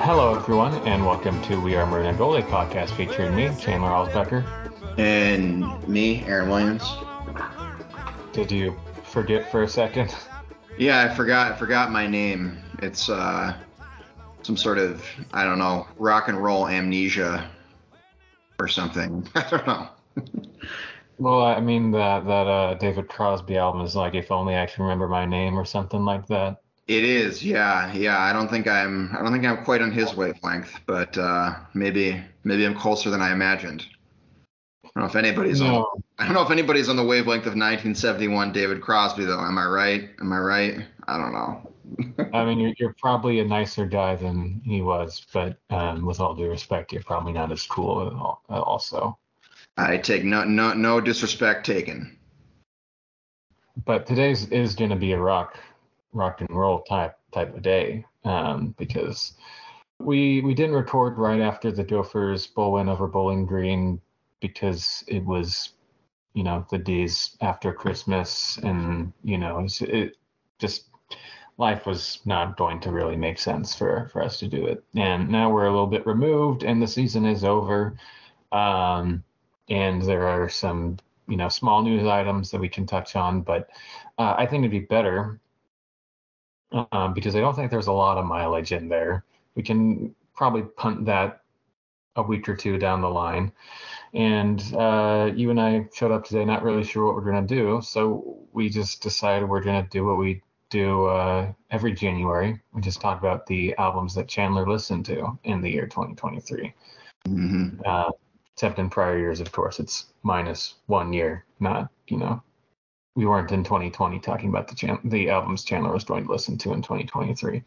Hello, everyone, and welcome to We Are Maroon and Gold, podcast featuring me, Chandler Alsbecker. And me, Aaron Williams. Did you forget for a second? Yeah, I forgot. I forgot my name. It's uh, some sort of I don't know rock and roll amnesia or something. I don't know. well, I mean that that uh, David Crosby album is like if only I can remember my name or something like that. It is, yeah, yeah. I don't think I'm I don't think I'm quite on his wavelength, but uh, maybe maybe I'm closer than I imagined. I don't know if anybody's no. on. I don't know if anybody's on the wavelength of 1971 David Crosby though. Am I right? Am I right? I don't know. I mean, you're, you're probably a nicer guy than he was, but um, with all due respect, you're probably not as cool. Also, I take no no no disrespect taken. But today's is going to be a rock rock and roll type type of day um, because we we didn't record right after the Gophers bowl win over Bowling Green because it was you know the days after Christmas and you know it just life was not going to really make sense for for us to do it. And now we're a little bit removed, and the season is over. Um, and there are some you know small news items that we can touch on, but uh, I think it'd be better um, because I don't think there's a lot of mileage in there. We can probably punt that a week or two down the line. And uh, you and I showed up today not really sure what we're going to do. So we just decided we're going to do what we do uh, every January. We just talk about the albums that Chandler listened to in the year 2023. Mm-hmm. Uh, except in prior years, of course, it's minus one year, not, you know, we weren't in 2020 talking about the chan- the albums Chandler was going to listen to in 2023.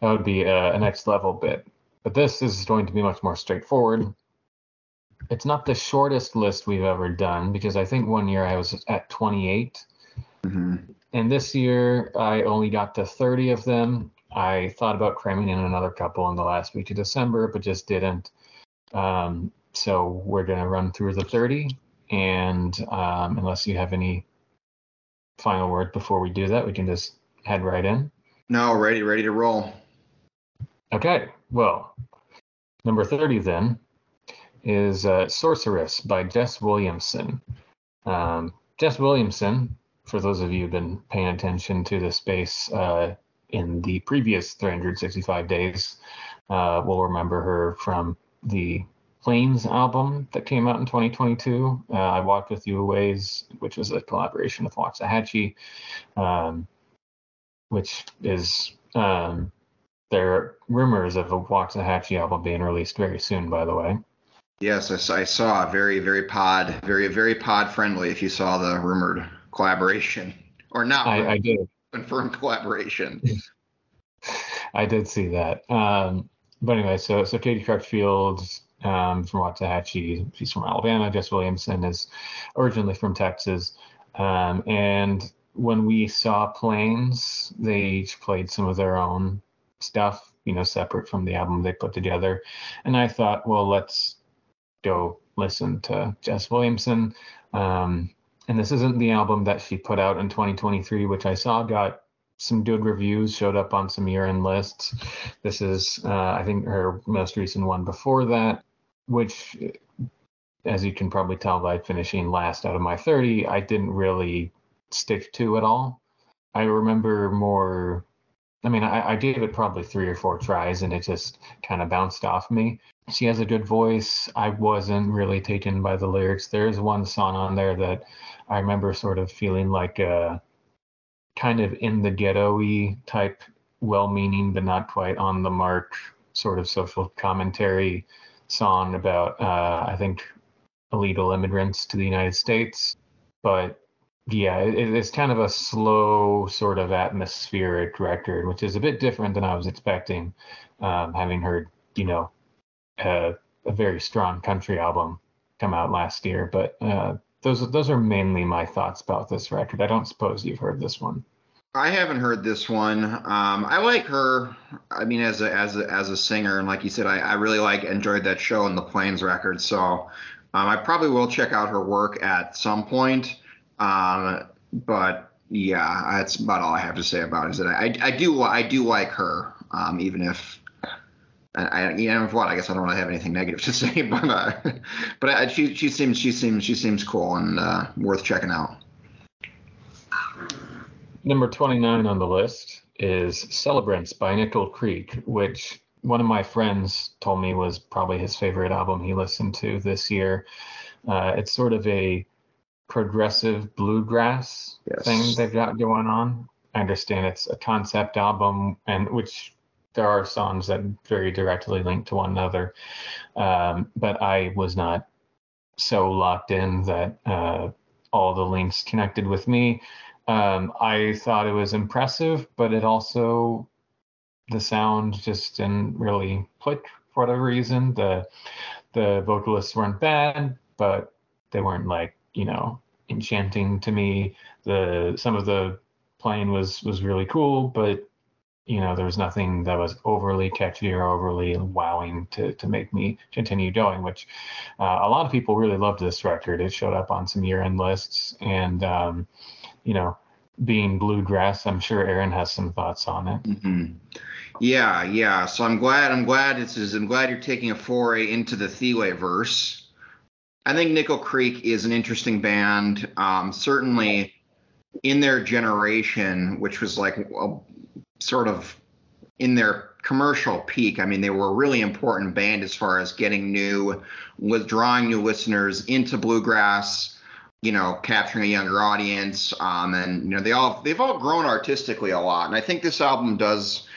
That would be a, a next level bit. But this is going to be much more straightforward. It's not the shortest list we've ever done because I think one year I was at 28. Mm-hmm. And this year I only got to 30 of them. I thought about cramming in another couple in the last week of December, but just didn't. Um, so we're going to run through the 30. And um, unless you have any final word before we do that, we can just head right in. No, ready, ready to roll. Okay, well, number 30 then is uh, Sorceress by Jess Williamson. Um, Jess Williamson, for those of you who've been paying attention to the space uh, in the previous 365 days, uh, will remember her from the Plains album that came out in 2022. Uh, I Walked With You a Ways, which was a collaboration with Waxahatchee, um, which is um, there are rumors of a Waxahatchee album being released very soon, by the way. Yes, I, I saw very, very pod, very, very pod friendly. If you saw the rumored collaboration or not, I, I did confirmed collaboration. I did see that. Um, but anyway, so so Katie Crutchfield um, from Waxahatchee. She's from Alabama. Jess Williamson is originally from Texas. Um, and when we saw Plains, they each played some of their own stuff, you know, separate from the album they put together. And I thought, well, let's go listen to Jess Williamson. Um, and this isn't the album that she put out in 2023, which I saw got some good reviews, showed up on some year-end lists. This is, uh, I think, her most recent one before that which, as you can probably tell by finishing last out of my 30, I didn't really stick to at all. I remember more. I mean, I, I gave it probably three or four tries and it just kind of bounced off me. She has a good voice. I wasn't really taken by the lyrics. There's one song on there that I remember sort of feeling like a kind of in the ghetto type, well meaning but not quite on the mark sort of social commentary song about uh, I think illegal immigrants to the United States, but yeah, it, it's kind of a slow sort of atmospheric record, which is a bit different than I was expecting, um, having heard you know a, a, very strong country album come out last year. But uh, those those are mainly my thoughts about this record. I don't suppose you've heard this one. I haven't heard this one. Um, I like her. I mean, as a as a as a singer, and like you said, I, I really like enjoyed that show and the Plains record. So um, I probably will check out her work at some point. Um, but yeah, that's about all I have to say about it. Is that I, I do I do like her, um, even if I, you what I guess I don't really have anything negative to say, but uh, but I, she she seems she seems she seems cool and uh, worth checking out. Number twenty nine on the list is Celebrants by Nickel Creek, which one of my friends told me was probably his favorite album he listened to this year. Uh, it's sort of a progressive bluegrass yes. thing they've got going on. I understand it's a concept album, and which there are songs that very directly link to one another. Um, but I was not so locked in that uh, all the links connected with me. Um, I thought it was impressive, but it also the sound just didn't really click for whatever reason. The the vocalists weren't bad, but they weren't like you know enchanting to me. The some of the playing was was really cool, but you know there was nothing that was overly catchy or overly wowing to to make me continue going. Which uh, a lot of people really loved this record. It showed up on some year end lists, and um, you know being bluegrass, I'm sure Aaron has some thoughts on it. Mm-hmm. Yeah, yeah. So I'm glad. I'm glad is. I'm glad you're taking a foray into the Thile verse. I think Nickel Creek is an interesting band. Um, certainly in their generation, which was like a, sort of in their commercial peak. I mean, they were a really important band as far as getting new, withdrawing new listeners into bluegrass. You know, capturing a younger audience. Um, and you know, they all they've all grown artistically a lot. And I think this album does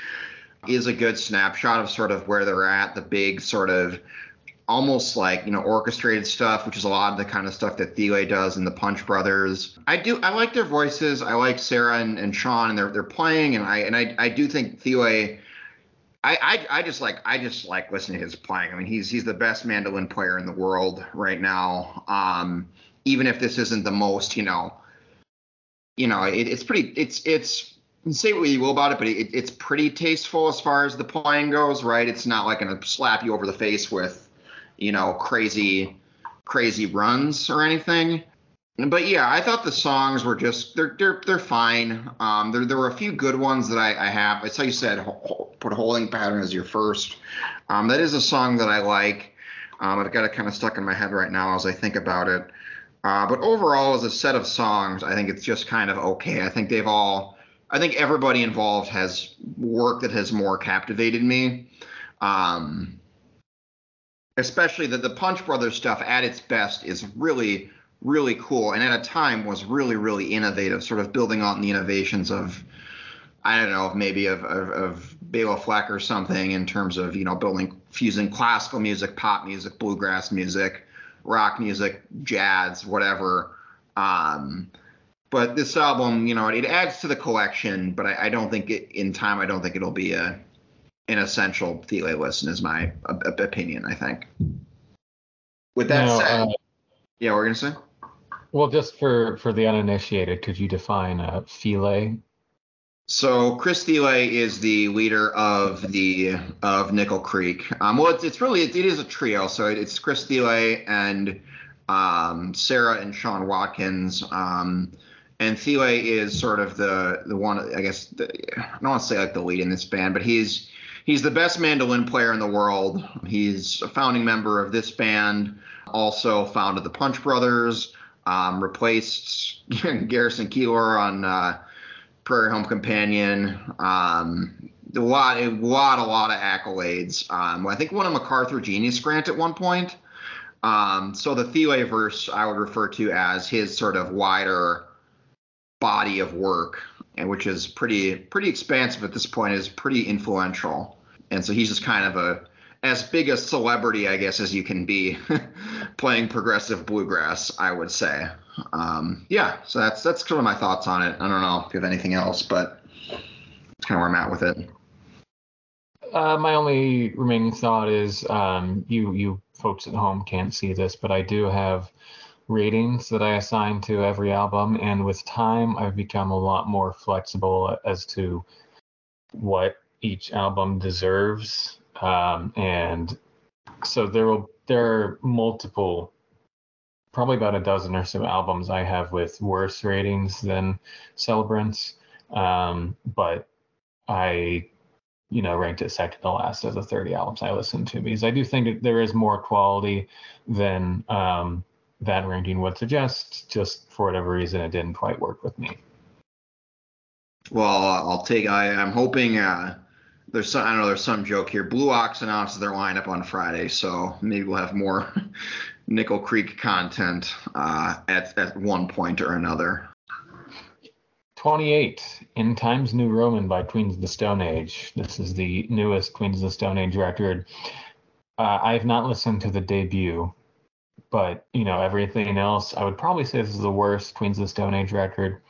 is a good snapshot of sort of where they're at, the big sort of almost like you know orchestrated stuff, which is a lot of the kind of stuff that Thile does in the Punch Brothers. I do I like their voices. I like Sarah and, and Sean and they're they're playing and I and I, I do think Thile I, I, I just like I just like listening to his playing. I mean he's he's the best mandolin player in the world right now. Um, even if this isn't the most, you know, you know, it, it's pretty it's it's say what you will about it, but it, it's pretty tasteful as far as the playing goes, right? It's not like gonna slap you over the face with, you know, crazy, crazy runs or anything. But yeah, I thought the songs were just they're they're they're fine. Um, there there were a few good ones that I, I have. It's how you said put holding pattern as your first. Um, that is a song that I like. Um, I've got it kind of stuck in my head right now as I think about it. Uh, but overall, as a set of songs, I think it's just kind of okay. I think they've all I think everybody involved has work that has more captivated me. Um, especially that the Punch Brothers stuff at its best is really, really cool, and at a time was really, really innovative, sort of building on the innovations of, I don't know, maybe of of, of Bela Fleck or something in terms of you know building fusing classical music, pop music, bluegrass music, rock music, jazz, whatever. Um, but this album, you know, it adds to the collection, but I, I don't think it in time. I don't think it'll be a an essential Thile listen, is my uh, opinion. I think. With that no, said, uh, yeah, we're gonna say. Well, just for for the uninitiated, could you define uh, Thile? So Chris Thile is the leader of the of Nickel Creek. Um, well, it's, it's really it, it is a trio. So it's Chris Thile and um, Sarah and Sean Watkins. Um, and Thile is sort of the the one I guess the, I don't want to say like the lead in this band, but he's he's the best mandolin player in the world. He's a founding member of this band, also founded the Punch Brothers, um, replaced Garrison Keillor on uh, Prairie Home Companion. Um, a lot, a lot, a lot of accolades. Um, I think won a MacArthur Genius Grant at one point. Um, so the Thile verse I would refer to as his sort of wider body of work, and which is pretty pretty expansive at this point, is pretty influential. And so he's just kind of a as big a celebrity, I guess, as you can be playing progressive bluegrass, I would say. Um, yeah, so that's that's kind of my thoughts on it. I don't know if you have anything else, but that's kind of where I'm at with it. Uh, my only remaining thought is um, you you folks at home can't see this, but I do have ratings that I assign to every album, and with time, I've become a lot more flexible as to what each album deserves. Um, and so there will there are multiple probably about a dozen or so albums I have with worse ratings than Celebrants. Um, but I, you know, ranked it second to last of the 30 albums I listened to because I do think that there is more quality than um, that ranking would suggest. Just for whatever reason, it didn't quite work with me. Well, I'll take. I, am hoping. Uh, there's some. I don't know. There's some joke here. Blue Ox announces their lineup on Friday, so maybe we'll have more Nickel Creek content uh, at at one point or another. 28 in Times New Roman by Queens of the Stone Age. This is the newest Queens of the Stone Age record. Uh, I have not listened to the debut, but you know everything else. I would probably say this is the worst Queens of the Stone Age record.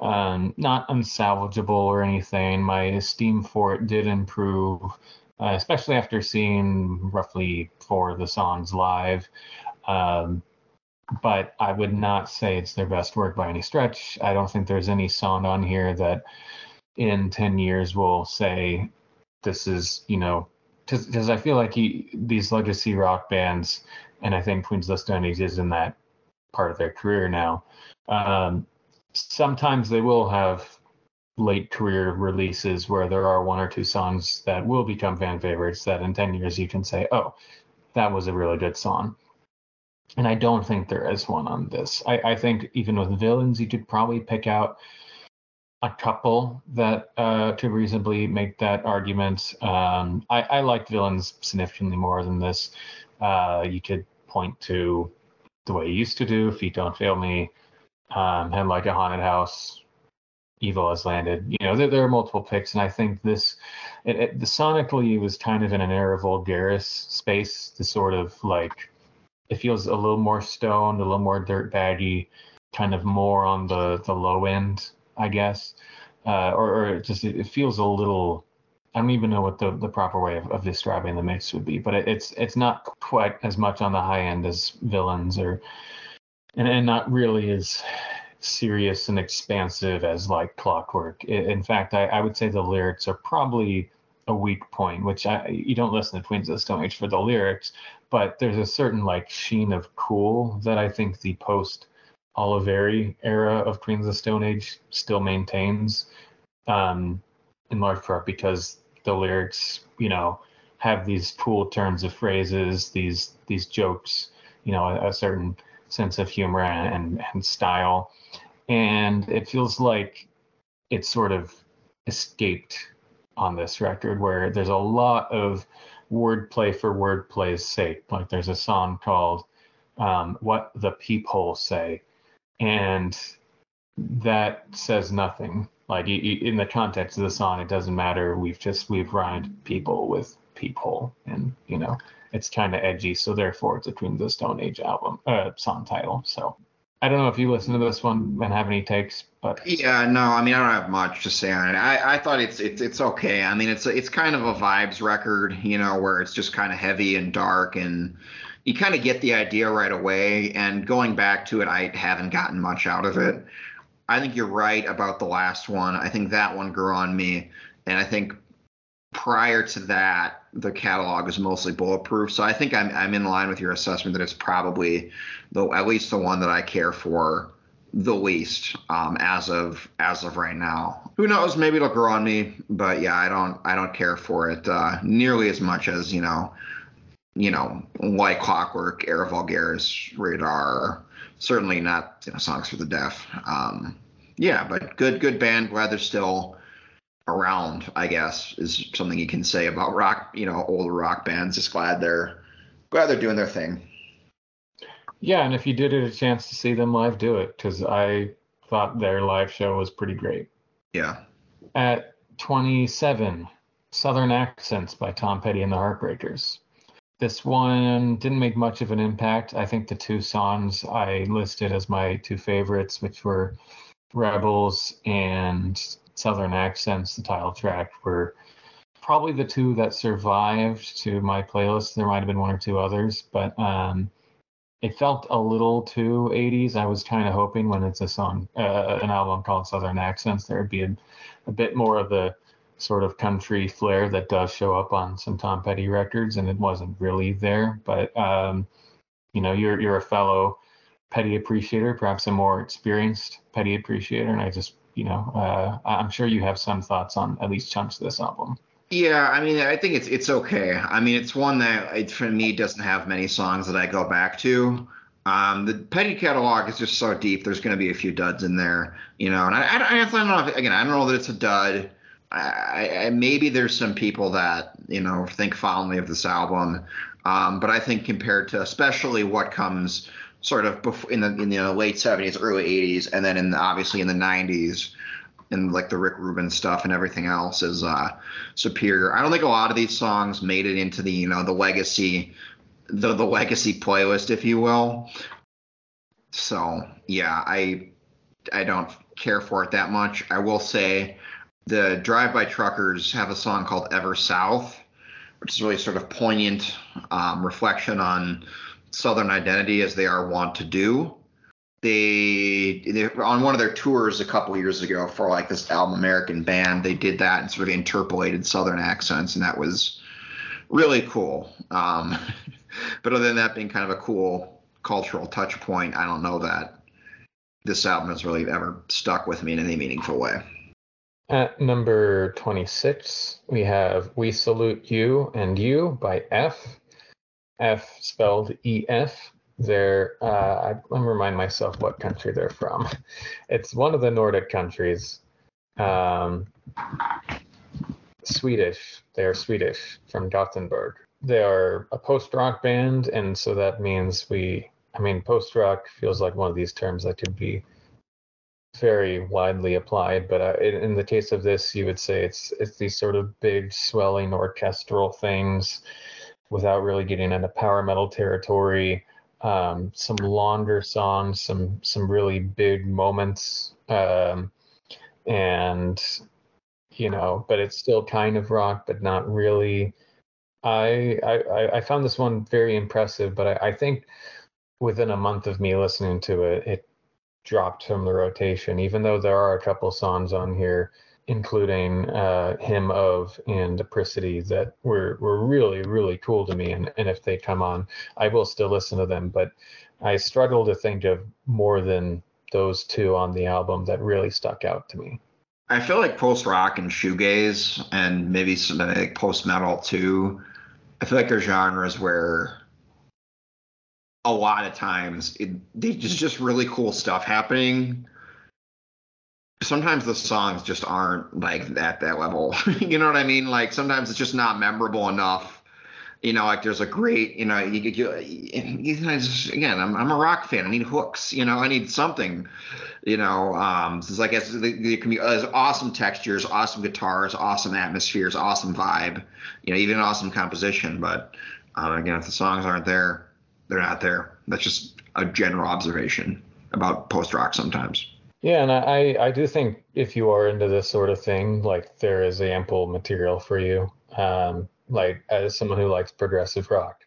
Um, not unsalvageable or anything. My esteem for it did improve, uh, especially after seeing roughly four of the songs live. Um, but I would not say it's their best work by any stretch. I don't think there's any song on here that in 10 years will say this is, you know, because I feel like he, these legacy rock bands, and I think Queens of the Stone Age is in that part of their career now. Um, sometimes they will have late career releases where there are one or two songs that will become fan favorites that in 10 years you can say, oh, that was a really good song. And I don't think there is one on this. I, I think even with villains, you could probably pick out a couple that uh, to reasonably make that argument. Um, I, I like villains significantly more than this. Uh, you could point to the way you used to do, Feet Don't Fail Me, um, had like a haunted house, Evil has landed. You know, there, there are multiple picks, and I think this, it, it, the sonically was kind of in an era vulgaris space, the sort of like, it feels a little more stoned, a little more dirt baggy, kind of more on the the low end, I guess, uh, or, or just it, it, feels a little. I don't even know what the, the proper way of, of describing the mix would be, but it, it's it's not quite as much on the high end as villains or and, and not really as serious and expansive as like clockwork. In fact I, I would say the lyrics are probably a weak point which I, you don't listen to queens of the stone age for the lyrics but there's a certain like sheen of cool that i think the post oliveri era of queens of the stone age still maintains um, in large part because the lyrics you know have these cool turns of phrases these these jokes you know a, a certain sense of humor and, and style. And it feels like it sort of escaped on this record where there's a lot of wordplay for wordplay's sake. Like there's a song called um, What the Peephole Say. And that says nothing. Like in the context of the song, it doesn't matter. We've just, we've rhymed people with peephole. And, you know, it's kind of edgy, so therefore it's a Queen of the Stone Age album uh, song title. So I don't know if you listen to this one and have any takes, but yeah, no, I mean I don't have much to say on it. I, I thought it's it's it's okay. I mean it's it's kind of a vibes record, you know, where it's just kind of heavy and dark and you kind of get the idea right away. And going back to it, I haven't gotten much out of it. I think you're right about the last one. I think that one grew on me, and I think prior to that, the catalog is mostly bulletproof. So I think I'm I'm in line with your assessment that it's probably the at least the one that I care for the least um, as of as of right now. Who knows? Maybe it'll grow on me, but yeah, I don't I don't care for it uh, nearly as much as you know, you know, like Clockwork, Era Vulgaris, Radar. Certainly not you know songs for the deaf. Um, yeah, but good good band. Glad they're still around, I guess, is something you can say about rock, you know, older rock bands. Just glad they're glad they're doing their thing. Yeah, and if you did get a chance to see them live, do it because I thought their live show was pretty great. Yeah. At 27, Southern Accents by Tom Petty and the Heartbreakers. This one didn't make much of an impact. I think the two songs I listed as my two favorites, which were Rebels and Southern Accents, the title track, were probably the two that survived to my playlist. There might have been one or two others, but um, it felt a little too 80s. I was kind of hoping when it's a song, uh, an album called Southern Accents, there would be a, a, bit more of the sort of country flair that does show up on some Tom Petty records, and it wasn't really there. But um, you know, you're you're a fellow petty appreciator, perhaps a more experienced petty appreciator, and I just you know uh, I'm sure you have some thoughts on at least chunks of this album. Yeah, I mean, I think it's it's okay. I mean, it's one that it, for me doesn't have many songs that I go back to. Um, the petty catalog is just so deep. There's going to be a few duds in there, you know. And I, I, I don't know. If, again, I don't know that it's a dud. I, I, maybe there's some people that you know think fondly of this album, um, but I think compared to especially what comes sort of in the in the late 70s, early 80s, and then in the, obviously in the 90s, and like the Rick Rubin stuff and everything else is uh, superior. I don't think a lot of these songs made it into the you know the legacy the the legacy playlist, if you will. So yeah, I I don't care for it that much. I will say the Drive By Truckers have a song called Ever South, which is really sort of poignant um, reflection on Southern identity as they are wont to do. They, they on one of their tours a couple years ago for like this album American Band, they did that and sort of interpolated Southern accents, and that was really cool. Um, but other than that being kind of a cool cultural touch point, I don't know that this album has really ever stuck with me in any meaningful way. At number 26, we have We Salute You and You by F. F spelled EF. They're, uh, let me remind myself what country they're from. It's one of the Nordic countries. Um, Swedish. They are Swedish from Gothenburg they are a post rock band, and so that means we. I mean, post rock feels like one of these terms that could be very widely applied, but uh, in, in, the case of this, you would say it's it's these sort of big, swelling orchestral things, without really getting into power metal territory. Um, some longer songs, some some really big moments, um, and you know, but it's still kind of rock, but not really. I, I I found this one very impressive, but I, I think within a month of me listening to it, it dropped from the rotation. Even though there are a couple songs on here, including uh, "Hymn of" and "Apricity," that were were really really cool to me. And and if they come on, I will still listen to them. But I struggle to think of more than those two on the album that really stuck out to me. I feel like post rock and shoegaze, and maybe some like post metal too, I feel like there's genres where a lot of times it, there's just really cool stuff happening. Sometimes the songs just aren't like at that level. you know what I mean? Like sometimes it's just not memorable enough. You know, like there's a great, you know, you, you, you, know, just, again, I'm, I'm a rock fan. I need hooks. You know, I need something. You know, um, it's like it's, it can be uh, awesome textures, awesome guitars, awesome atmospheres, awesome vibe you know, even awesome composition. But um, again, if the songs aren't there, they're not there. That's just a general observation about post rock sometimes. Yeah, and I I do think if you are into this sort of thing, like there is ample material for you. Um, like as someone who likes progressive rock,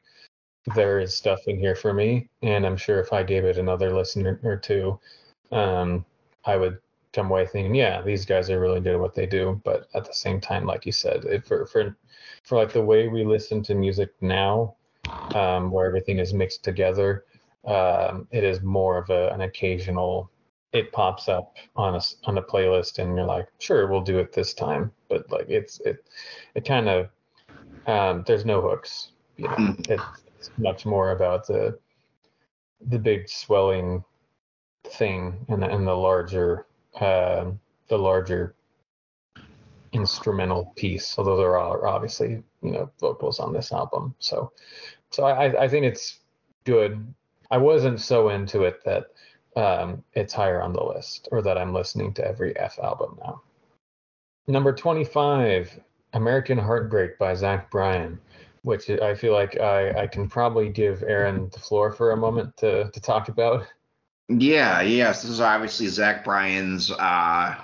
there is stuff in here for me, and I'm sure if I gave it another listen or two, um, I would come away thinking, yeah, these guys are really good at what they do. But at the same time, like you said, it, for for for like the way we listen to music now, um, where everything is mixed together, um, it is more of a, an occasional. It pops up on a on a playlist, and you're like, sure, we'll do it this time. But like, it's it it kind of um, there's no hooks. You know, hmm. it's, it's much more about the the big swelling thing and the, and the larger uh, the larger instrumental piece, although there are obviously you know vocals on this album. So, so I, I think it's good. I wasn't so into it that um, it's higher on the list, or that I'm listening to every F album now. Number 25, American Heartbreak by Zach Bryan, which I feel like I, I can probably give Aaron the floor for a moment to, to talk about. Yeah, yes. This is obviously Zach Bryan's uh,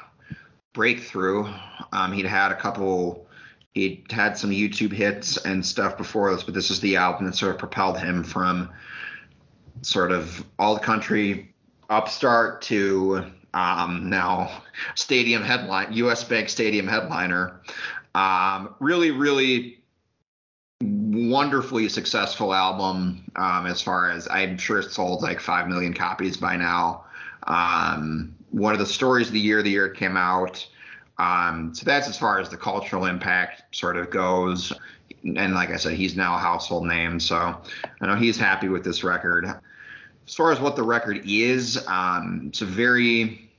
breakthrough. Um, he'd had a couple, he'd had some YouTube hits and stuff before this, but this is the album that sort of propelled him from sort of all the country upstart to um, now stadium headline, US Bank Stadium headliner. Um, really, really wonderfully successful album. Um, as far as I'm sure it sold like five million copies by now. Um, one of the stories of the year, the year it came out. Um, so that's as far as the cultural impact sort of goes. And like I said, he's now a household name. So I know he's happy with this record. As far as what the record is, um, it's a very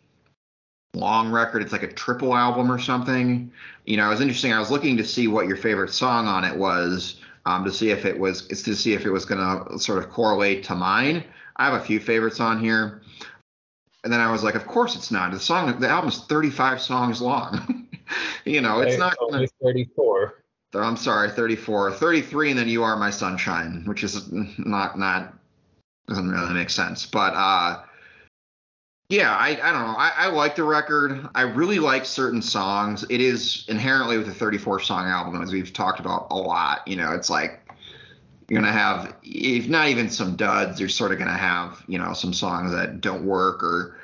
long record. It's like a triple album or something. You know, it was interesting. I was looking to see what your favorite song on it was, um, to see if it was, to see if it was going to sort of correlate to mine. I have a few favorites on here. And then I was like, of course it's not. The song, the album's 35 songs long. you know, it's not only 34. I'm sorry, 34, 33, and then you are my sunshine, which is not not doesn't really make sense. But uh, yeah, I, I don't know. I, I like the record. I really like certain songs. It is inherently with a 34 song album, as we've talked about a lot. You know, it's like you're gonna have if not even some duds you're sort of gonna have you know some songs that don't work or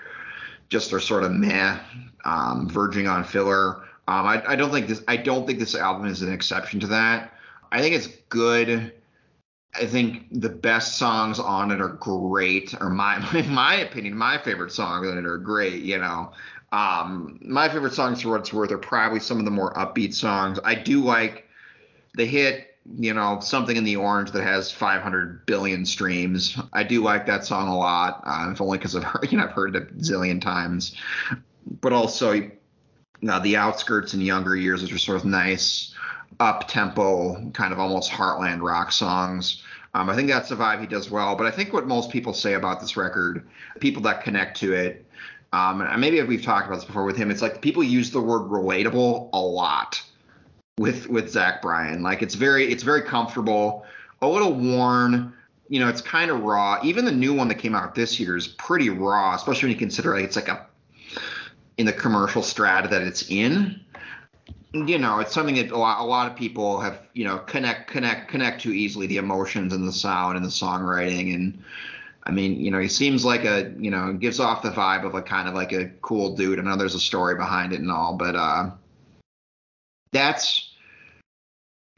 just are sort of meh um, verging on filler um, I, I, don't think this i don't think this album is an exception to that i think it's good i think the best songs on it are great or my my opinion my favorite songs on it are great you know um, my favorite songs for what it's worth are probably some of the more upbeat songs i do like the hit you know, something in the orange that has 500 billion streams. I do like that song a lot, uh, if only because I've heard, you know, I've heard it a zillion times. But also, you the outskirts and younger years, which are sort of nice, up tempo, kind of almost heartland rock songs. Um, I think that's the vibe he does well. But I think what most people say about this record, people that connect to it, um, and maybe we've talked about this before with him, it's like people use the word relatable a lot with with Zach Bryan. Like it's very it's very comfortable, a little worn. You know, it's kind of raw. Even the new one that came out this year is pretty raw, especially when you consider like it's like a in the commercial strata that it's in. You know, it's something that a lot, a lot of people have, you know, connect connect connect to easily the emotions and the sound and the songwriting and I mean, you know, he seems like a, you know, gives off the vibe of a kind of like a cool dude. I know there's a story behind it and all, but uh that's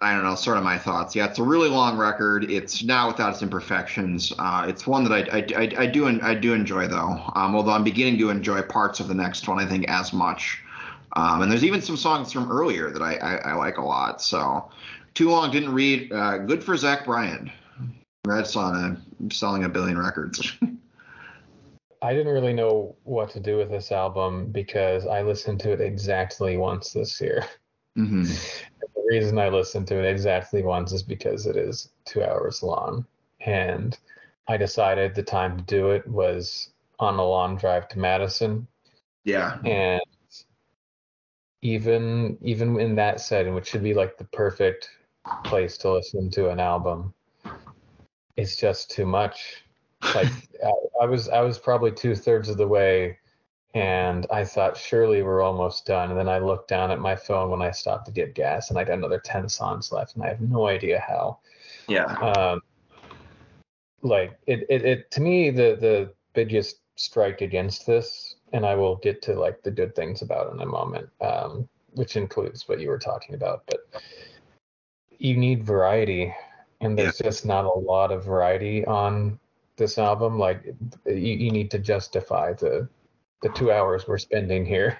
I don't know, sort of my thoughts. Yeah, it's a really long record. It's not without its imperfections. Uh, it's one that I, I, I, I, do I do enjoy though. Um, although I'm beginning to enjoy parts of the next one, I think as much. Um, and there's even some songs from earlier that I, I, I like a lot. So too long didn't read. Uh, good for Zach Bryan. Congrats on uh, selling a billion records. I didn't really know what to do with this album because I listened to it exactly once this year. Mm-hmm. The reason I listened to it exactly once is because it is two hours long. And I decided the time to do it was on a long drive to Madison. Yeah. And even even in that setting, which should be like the perfect place to listen to an album, it's just too much. Like I, I was I was probably two thirds of the way and I thought surely we're almost done. And then I looked down at my phone when I stopped to get gas, and I got another ten songs left, and I have no idea how. Yeah. Um, like it, it, it to me the the biggest strike against this, and I will get to like the good things about in a moment, um, which includes what you were talking about, but you need variety, and there's yeah. just not a lot of variety on this album. Like you, you need to justify the the two hours we're spending here.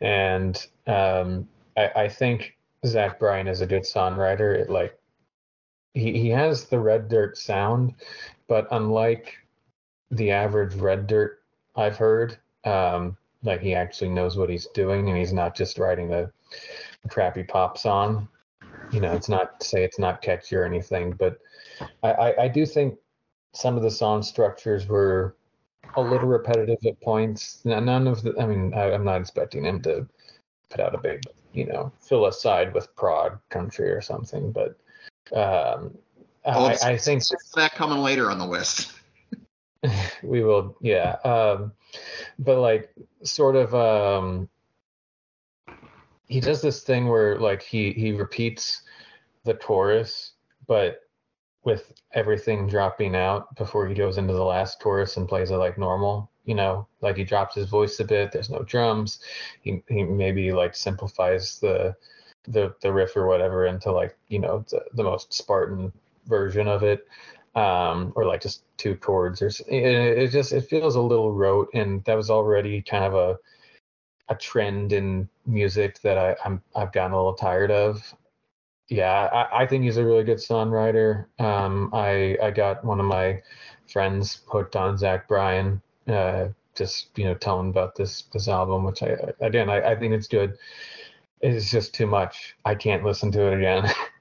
And um, I, I, think Zach Bryan is a good songwriter. It like he, he has the red dirt sound, but unlike the average red dirt I've heard, um, like he actually knows what he's doing and he's not just writing the crappy pop song. You know, it's not say it's not catchy or anything, but I, I, I do think some of the song structures were a little repetitive at points. None of the, I mean, I, am not expecting him to put out a big, you know, fill a side with prog country or something, but um, well, I, I, think that coming later on the list. we will, yeah. Um, but like, sort of, um, he does this thing where like he he repeats the chorus, but with everything dropping out before he goes into the last chorus and plays it like normal. You know, like he drops his voice a bit. There's no drums. He he maybe like simplifies the the the riff or whatever into like you know the, the most Spartan version of it, um, or like just two chords or it, just it feels a little rote, and that was already kind of a a trend in music that I, I'm I've gotten a little tired of. Yeah, I, I think he's a really good songwriter. Um, I I got one of my friends hooked on Zach Bryan. Uh, just you know telling about this this album, which I again I, I think it's good. It's just too much. I can't listen to it again.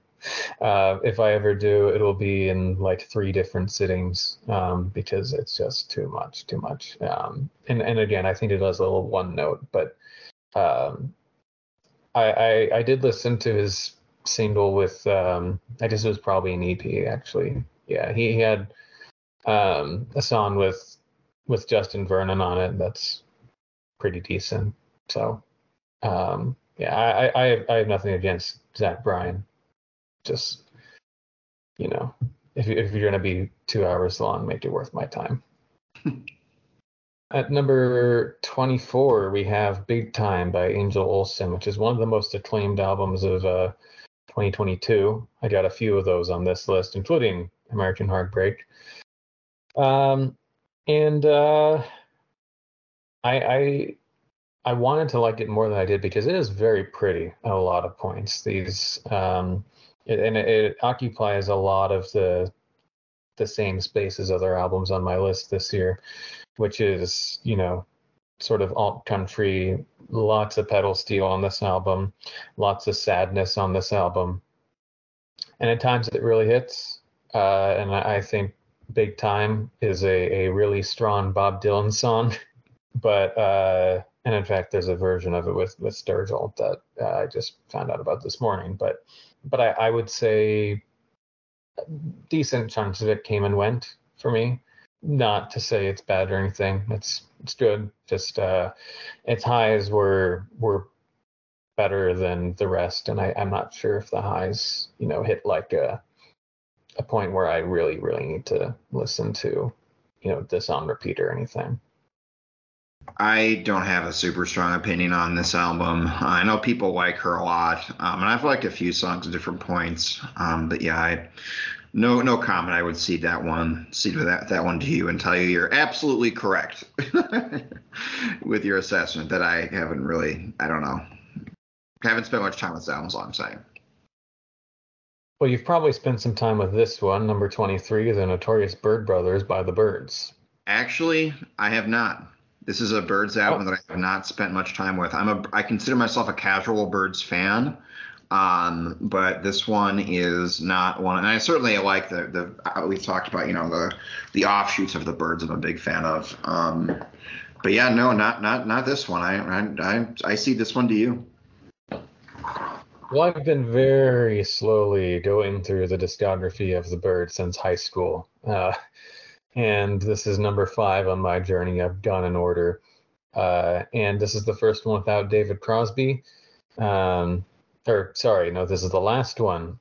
uh, if I ever do, it'll be in like three different sittings um, because it's just too much, too much. Um, and and again, I think it does a little one note, but um, I, I, I did listen to his single with um, I guess it was probably an EP actually. Yeah, he, he had um, a song with with Justin Vernon on it that's pretty decent. So um, yeah, I, I I have nothing against Zach Bryan. Just you know, if if you're gonna be two hours long, make it worth my time. At number 24, we have Big Time by Angel Olsen, which is one of the most acclaimed albums of uh, 2022. I got a few of those on this list, including American Heartbreak. Um, and uh, I, I I wanted to like it more than I did because it is very pretty at a lot of points. These um, it, and it, it, occupies a lot of the the same space as other albums on my list this year, which is you know sort of alt country, lots of pedal steel on this album, lots of sadness on this album, and at times it really hits. Uh, and I, I think Big Time is a, a really strong Bob Dylan song, but uh, and in fact there's a version of it with with Sturgill that uh, I just found out about this morning. But but I, I would say decent chunks of it came and went for me. Not to say it's bad or anything. It's it's good. Just uh, its highs were were better than the rest, and I, I'm not sure if the highs you know hit like a a point where I really, really need to listen to, you know, this on repeat or anything. I don't have a super strong opinion on this album. I know people like her a lot, um, and I've liked a few songs at different points. Um, but yeah, I, no no comment. I would cede that one, cede that that one to you, and tell you you're absolutely correct with your assessment. That I haven't really, I don't know, haven't spent much time with album. Is all I'm saying. Well, you've probably spent some time with this one, number 23, The Notorious Byrd Brothers by the Byrds. Actually, I have not. This is a Byrds album oh. that I have not spent much time with. I'm a I consider myself a casual Byrds fan. Um, but this one is not one, and I certainly like the the uh, we've talked about you know the the offshoots of the Byrds. I'm a big fan of. Um, but yeah, no, not not not this one. I I I, I see this one to you. Well, I've been very slowly going through the discography of the bird since high school. Uh, and this is number five on my journey. I've gone in order. Uh, and this is the first one without David Crosby. Um, or, sorry, no, this is the last one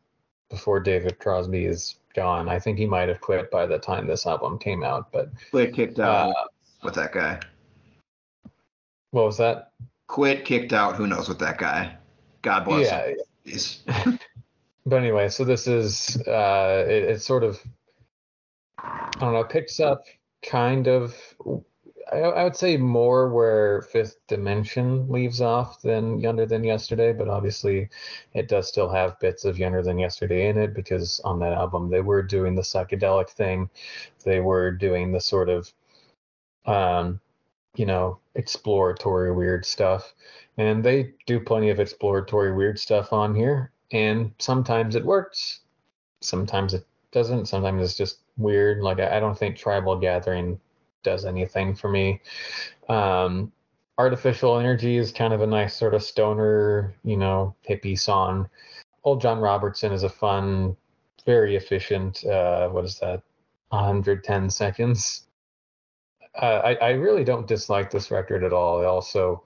before David Crosby is gone. I think he might have quit by the time this album came out. But quit kicked out uh, with that guy. What was that? Quit kicked out. Who knows with that guy? God bless yeah. him. but anyway, so this is uh, it, it's sort of I don't know, it picks up kind of I, I, would say more where Fifth Dimension leaves off than Younger Than Yesterday, but obviously it does still have bits of Younger Than Yesterday in it because on that album they were doing the psychedelic thing, they were doing the sort of um, you know, exploratory weird stuff. And they do plenty of exploratory weird stuff on here. And sometimes it works, sometimes it doesn't. Sometimes it's just weird. Like, I, don't think Tribal Gathering does anything for me. Um, Artificial Energy is kind of a nice sort of stoner, you know, hippie song. Old John Robertson is a fun, very efficient, uh, what is that, 110 seconds uh, I, I really don't dislike this record at all. It also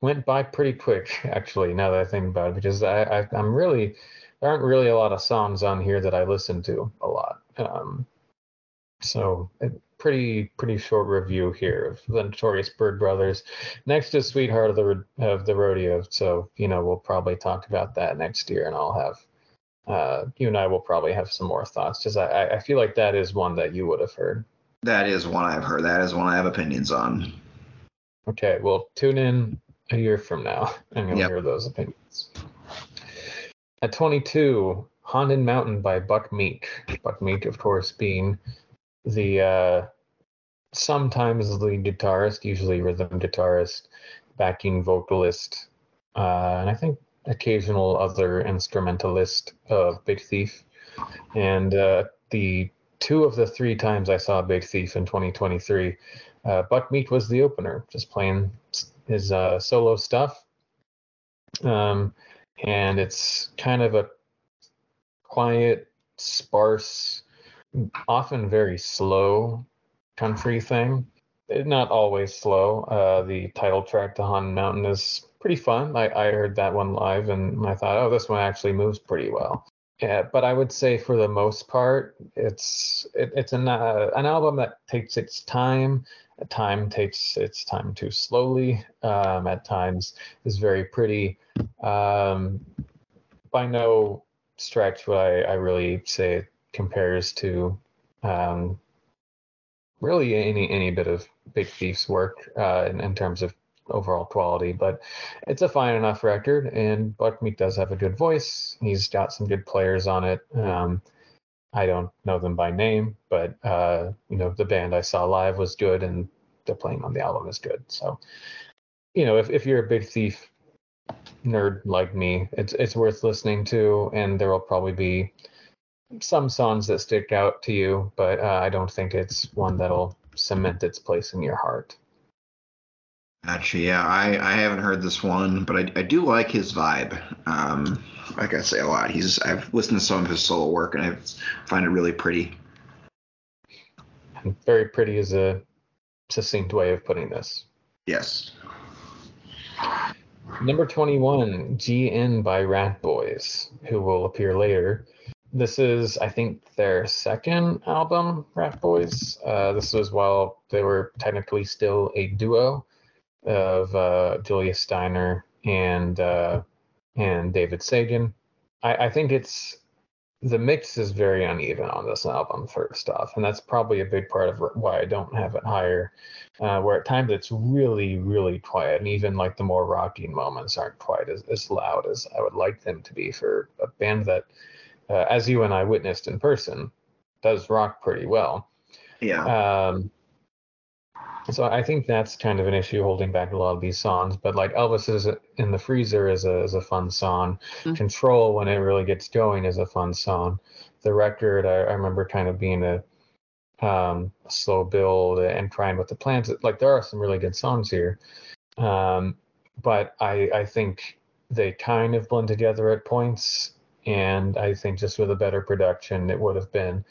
went by pretty quick, actually, now that I think about it, because I, I, am really, there aren't really a lot of songs on here that I listen to a lot. Um, so pretty pretty short review here of the Notorious Byrd Brothers. Next is Sweetheart of the of the Rodeo, so you know we'll probably talk about that next year, and I'll have uh, you and I will probably have some more thoughts because I I feel like that is one that you would have heard. That is one I've heard. That is one I have opinions on. Okay, well tune in a year from now and you'll yep. hear those opinions. At 22, Haunted Mountain by Buck Meek. Buck Meek, of course, being the uh, sometimes lead guitarist, usually rhythm guitarist, backing vocalist, uh, and I think occasional other instrumentalist of Big Thief. And uh, the two of the three times I saw Big Thief in 2023, uh, Buck Meek was the opener, just playing his uh, solo stuff. Um, and it's kind of a quiet, sparse, often very slow country thing. Not always slow. Uh, the title track to Haunted Mountain is pretty fun. I, I heard that one live and I thought, oh, this one actually moves pretty well. Yeah, but I would say for the most part, it's it, it's an uh, an album that takes its time. Time takes its time too slowly. Um, at times is very pretty. Um, by no stretch would I, I really say compares to um, really any any bit of Big Thief's work uh, in, in terms of overall quality, but it's a fine enough record. And Buck Meek does have a good voice. He's got some good players on it. Um, I don't know them by name, but uh, you know the band I saw live was good, and the playing on the album is good. So, you know, if if you're a Big Thief nerd like me, it's it's worth listening to, and there will probably be some songs that stick out to you, but uh, I don't think it's one that'll cement its place in your heart. Actually, yeah, I, I haven't heard this one, but I, I do like his vibe. Um, like I say a lot, he's I've listened to some of his solo work and I find it really pretty. Very pretty is a succinct way of putting this. Yes. Number 21, GN by Ratboys, who will appear later. This is, I think, their second album, Ratboys. Uh, this was while they were technically still a duo of uh, Julia Steiner and uh, and David Sagan. I, I think it's the mix is very uneven on this album, first off, and that's probably a big part of why I don't have it higher. Uh, where at times it's really, really quiet, and even like the more rocking moments aren't quite as, as loud as I would like them to be for a band that, uh, as you and I witnessed in person, does rock pretty well. Yeah. Um, so I think that's kind of an issue holding back a lot of these songs. But like Elvis is in the freezer is a is a fun song. Mm-hmm. Control when it really gets going is a fun song. The record I, I remember kind of being a um, slow build and trying with the plans. Like there are some really good songs here, um, but I I think they kind of blend together at points. And I think just with a better production, it would have been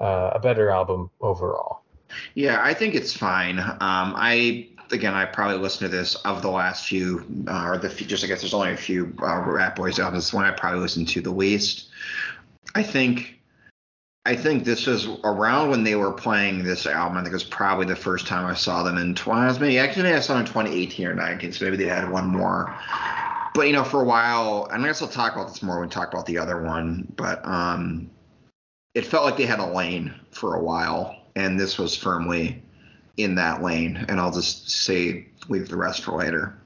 uh, a better album overall. Yeah, I think it's fine. Um, I again, I probably listened to this of the last few, uh, or the few, just I guess there's only a few uh, Ratboys albums. This one I probably listened to the least. I think. I think this was around when they were playing this album. I think it was probably the first time I saw them in 20. Maybe actually I saw them in 2018 or 19. So maybe they had one more. But you know, for a while, and I guess I'll talk about this more when we talk about the other one. But um, it felt like they had a lane for a while and this was firmly in that lane. And I'll just say leave the rest for later.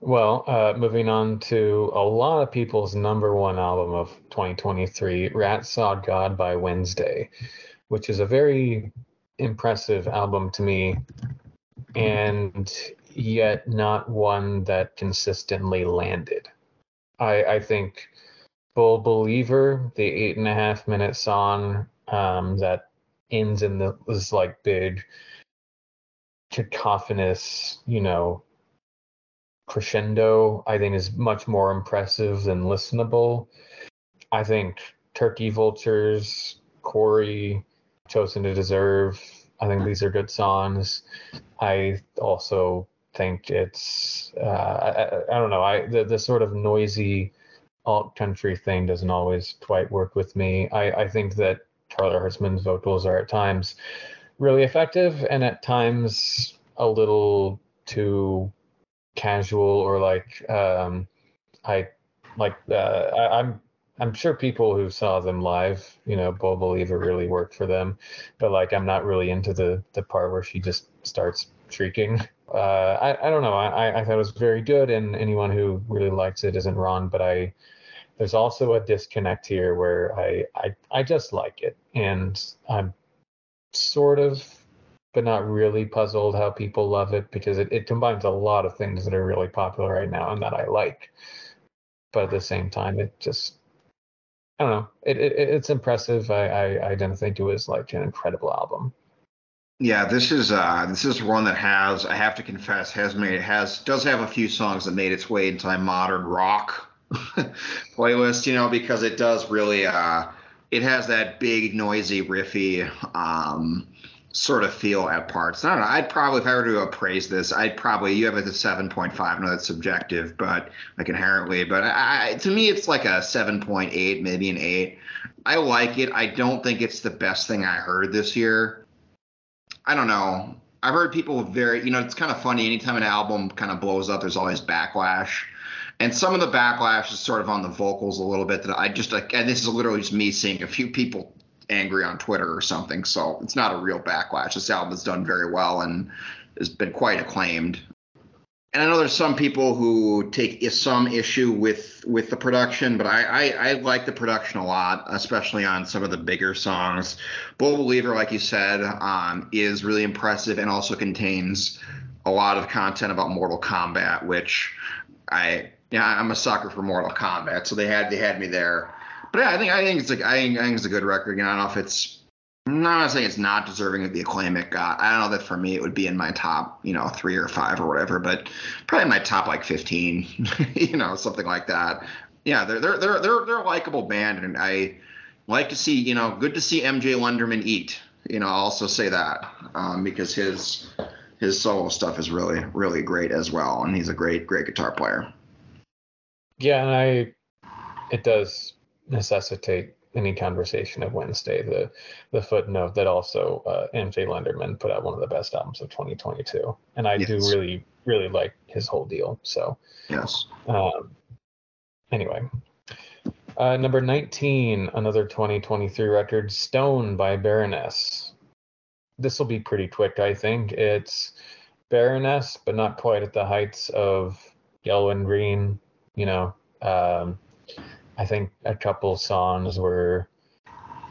Well, uh, moving on to a lot of people's number one album of 2023, Rat Saw God by Wednesday, which is a very impressive album to me, and yet not one that consistently landed. I, I think Bull Believer, the eight and a half minute song, um, that ends in the, this like big cacophonous, you know, crescendo, I think is much more impressive than listenable. I think Turkey Vultures, Quarry, Chosen to Deserve, I think these are good songs. I also think it's uh, I, I, don't know I the, the sort of noisy alt country thing doesn't always quite work with me. I, I think that Karly Hartzman's vocals are at times really effective and at times a little too casual or like um, I like uh, I, I'm I'm sure people who saw them live, you know, Bull Believer really worked for them, but like I'm not really into the the part where she just starts shrieking. Uh, I I don't know. I I thought it was very good, and anyone who really likes it isn't wrong. But I there's also a disconnect here where I I I just like it, and I'm sort of but not really puzzled how people love it because it, it combines a lot of things that are really popular right now and that I like. But at the same time, it just I don't know. It, it it's impressive. I, I I don't think it was like an incredible album. Yeah, this is uh this is one that has I have to confess has made has does have a few songs that made its way into modern rock playlist. You know because it does really uh it has that big noisy riffy um sort of feel at parts. I don't know. I'd probably, if I were to appraise this, I'd probably, you have it at 7.5. I know that's subjective, but like inherently, but I, to me, it's like a 7.8, maybe an 8. I like it. I don't think it's the best thing I heard this year. I don't know. I've heard people very, you know, it's kind of funny. Anytime an album kind of blows up, there's always backlash. And some of the backlash is sort of on the vocals a little bit that I just like, and this is literally just me seeing a few people angry on Twitter or something. So it's not a real backlash. This album has done very well and has been quite acclaimed. And I know there's some people who take some issue with with the production, but I, I, I like the production a lot, especially on some of the bigger songs. Bull Believer, like you said, um, is really impressive and also contains a lot of content about Mortal Kombat, which I yeah I'm a sucker for Mortal Kombat, so they had they had me there but yeah, I think I think it's like I think, I think it's a good record. Again, I don't know if it's I'm not saying it's not deserving of the acclaim it got. I don't know that for me it would be in my top, you know, three or five or whatever, but probably my top like 15, you know, something like that. Yeah, they're they're they're they're they're a likable band, and I like to see, you know, good to see MJ Lenderman eat. You know, I'll also say that um, because his his solo stuff is really really great as well, and he's a great great guitar player. Yeah, and I it does necessitate any conversation of Wednesday. The the footnote that also uh, MJ Lenderman put out one of the best albums of 2022, and I yes. do really really like his whole deal. So yes. Um, anyway, uh, number 19, another 2023 record, Stone by Baroness. This will be pretty quick, I think. It's Baroness, but not quite at the heights of Yellow and Green. You know, um, I think a couple songs were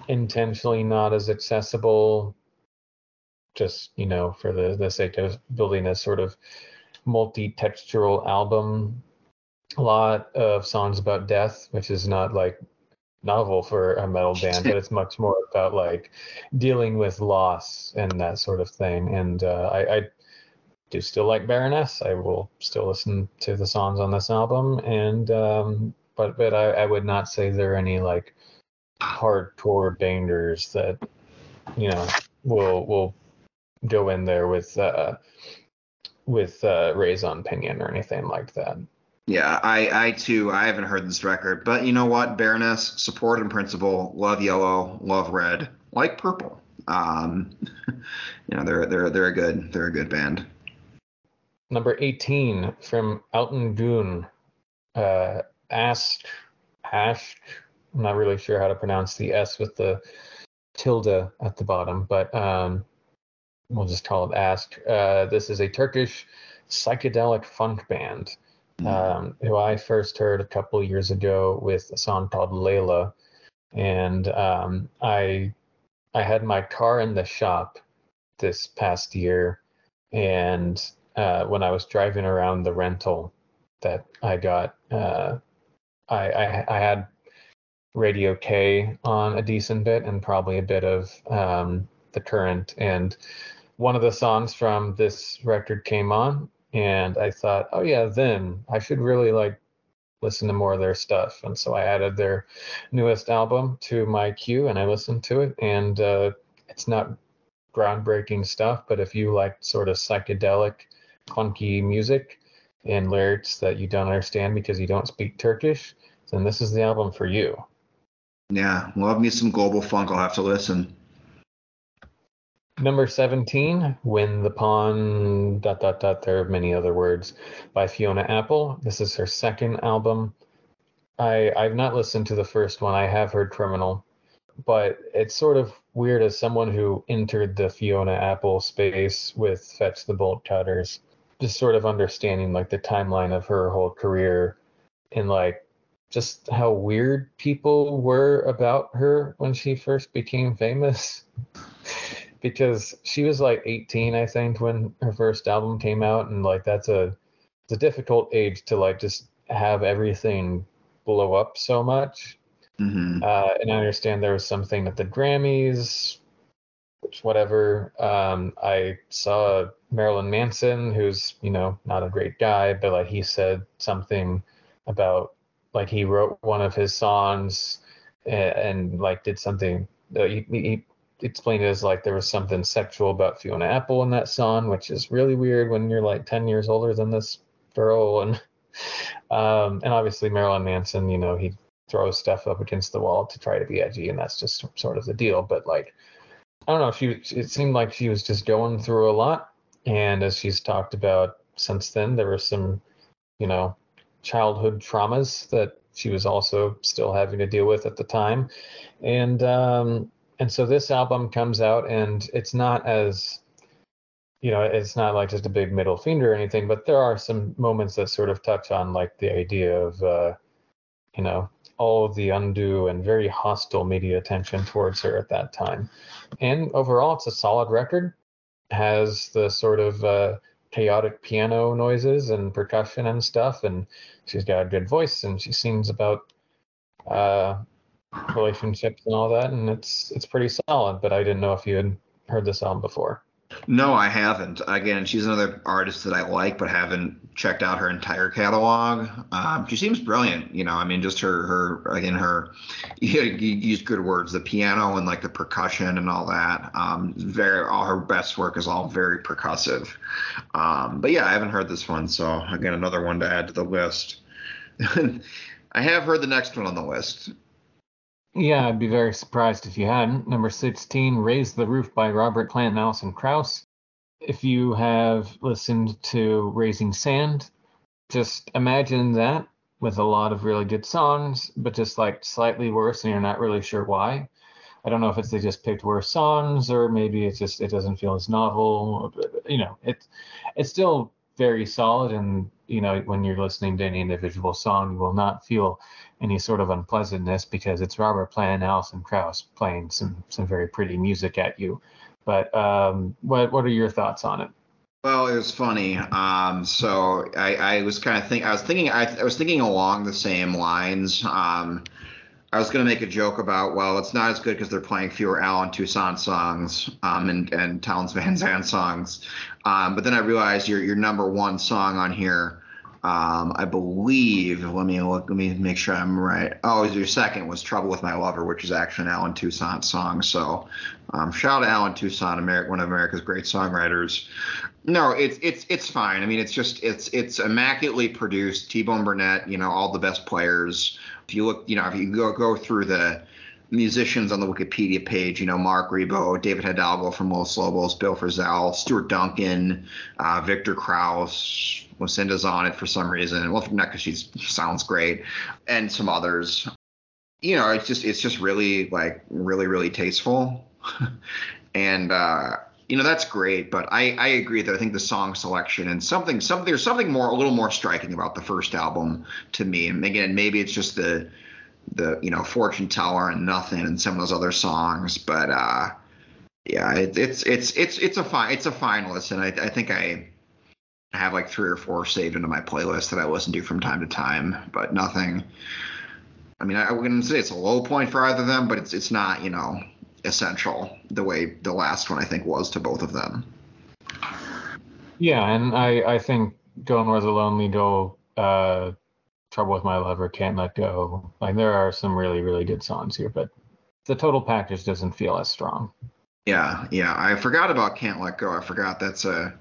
intentionally not as accessible, just you know, for the the sake of building a sort of multi-textural album. A lot of songs about death, which is not like novel for a metal band, but it's much more about like dealing with loss and that sort of thing. And uh, I, I do still like Baroness. I will still listen to the songs on this album, and um, but but I, I would not say there are any like hardcore bangers that you know will will go in there with uh with uh raison pinion or anything like that. Yeah, I I too I haven't heard this record, but you know what, Baroness, support in principle, love yellow, love red, like purple. Um, you know they're they're they're a good they're a good band. Number eighteen from Altın Gün, uh, ask hash i'm not really sure how to pronounce the s with the tilde at the bottom but um, we'll just call it ask. Uh, this is a turkish psychedelic funk band mm-hmm. um, who i first heard a couple years ago with a song called layla. And um, i i had my car in the shop this past year and uh, when i was driving around the rental that i got uh, I, I, I had Radio K on a decent bit and probably a bit of um, the current. And one of the songs from this record came on, and I thought, oh yeah, then I should really like listen to more of their stuff. And so I added their newest album to my queue, and I listened to it. And uh, it's not groundbreaking stuff, but if you like sort of psychedelic, funky music, and lyrics that you don't understand because you don't speak Turkish, then this is the album for you. Yeah, love me some global funk. I'll have to listen. Number 17, When the Pawn, dot, dot, dot, there are many other words, by Fiona Apple. This is her second album. I, I've not listened to the first one. I have heard Criminal, but it's sort of weird as someone who entered the Fiona Apple space with Fetch the Bolt Cutters, just sort of understanding like the timeline of her whole career and like just how weird people were about her when she first became famous because she was like 18 i think when her first album came out and like that's a it's a difficult age to like just have everything blow up so much mm-hmm. uh, and i understand there was something at the grammys which whatever um, i saw marilyn manson who's you know not a great guy but like he said something about like he wrote one of his songs and, and like did something uh, he, he explained it as like there was something sexual about Fiona Apple in that song, which is really weird when you're like 10 years older than this girl. And um, and obviously Marilyn Manson, you know, he throws stuff up against the wall to try to be edgy, and that's just sort of the deal. But like, I don't know, she it seemed like she was just going through a lot, and as she's talked about since then, there were some, you know, childhood traumas that she was also still having to deal with at the time, and um, and so this album comes out and it's not as you know it's not like just a big middle finger or anything but there are some moments that sort of touch on like the idea of uh, you know all of the undue and very hostile media attention towards her at that time and overall it's a solid record has the sort of uh, chaotic piano noises and percussion and stuff and she's got a good voice and she sings about uh, relationships and all that, and it's it's pretty solid. But I didn't know if you had heard this album before. No, I haven't. Again, she's another artist that I like, but haven't checked out her entire catalog. Um, she seems brilliant. You know, I mean, just her, her again, her, you, you use good words, the piano and like the percussion and all that. Um, very, all her best work is all very percussive. Um, but yeah, I haven't heard this one, so again, another one to add to the list. I have heard the next one on the list. Yeah, I'd be very surprised if you hadn't. Number 16, Raise the Roof by Robert Plant and Alison Krauss. If you have listened to Raising Sand, just imagine that with a lot of really good songs, but just like slightly worse and you're not really sure why. I don't know if it's they just picked worse songs or maybe it's just it doesn't feel as novel. You know, it's it's still very solid and you know when you're listening to any individual song you will not feel any sort of unpleasantness because it's Robert Plant and Alison Krauss playing some some very pretty music at you. But um, what what are your thoughts on it? Well, it was funny. Um, so I, I was kind of think I was thinking I, I was thinking along the same lines. Um, I was going to make a joke about, well, it's not as good because they're playing fewer Allen Toussaint songs um, and, and Townes Van Zandt songs. Um, but then I realized your, your number one song on here um, I believe. Let me look. Let me make sure I'm right. Oh, your second was "Trouble with My Lover," which is actually an Allen Toussaint song. So, um, shout out to Allen Toussaint, America, one of America's great songwriters. No, it's it's it's fine. I mean, it's just it's it's immaculately produced. T-Bone Burnett, you know, all the best players. If you look, you know, if you go go through the musicians on the Wikipedia page, you know, Marc Ribot, David Hidalgo from Los Lobos, Bill Frisell, Stuart Duncan, uh, Viktor Krauss, Lucinda's on it for some reason. Well, not because she sounds great, and some others. You know, it's just it's just really like really really tasteful, and uh, you know that's great. But I I agree that I think the song selection and something something there's something more a little more striking about the first album to me. And again, maybe it's just the the you know fortune teller and nothing and some of those other songs, but uh, yeah, it, it's it's it's it's a fine it's a finalist, and I I think I I have like three or four saved into my playlist that I listen to from time to time, but nothing. I mean, I wouldn't say it's a low point for either of them, but it's it's not you know essential the way the last one I think was to both of them. Yeah, and I I think Going Where the Lonely Go, uh, Trouble with My Lover, Can't Let Go. Like there are some really really good songs here, but the total package doesn't feel as strong. Yeah, yeah. I forgot about Can't Let Go. I forgot that's a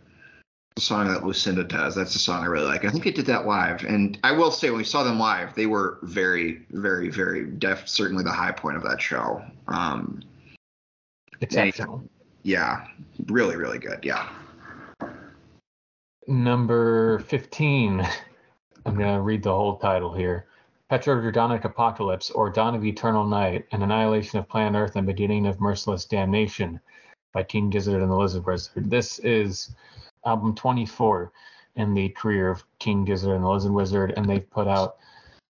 song that Lucinda does. That's a song I really like. I think they did that live, and I will say when we saw them live, they were very, very, very def. Certainly the high point of that show. Um, Exceptional. Yeah, really, really good. Yeah. Number fifteen. I'm gonna read the whole title here. PetroDragonic Apocalypse, or Dawn of Eternal Night, an annihilation of planet Earth and beginning of merciless damnation by King Gizzard and the Lizard Wizard. This is album 24 in the career of King Gizzard and the Lizard Wizard, and they've put out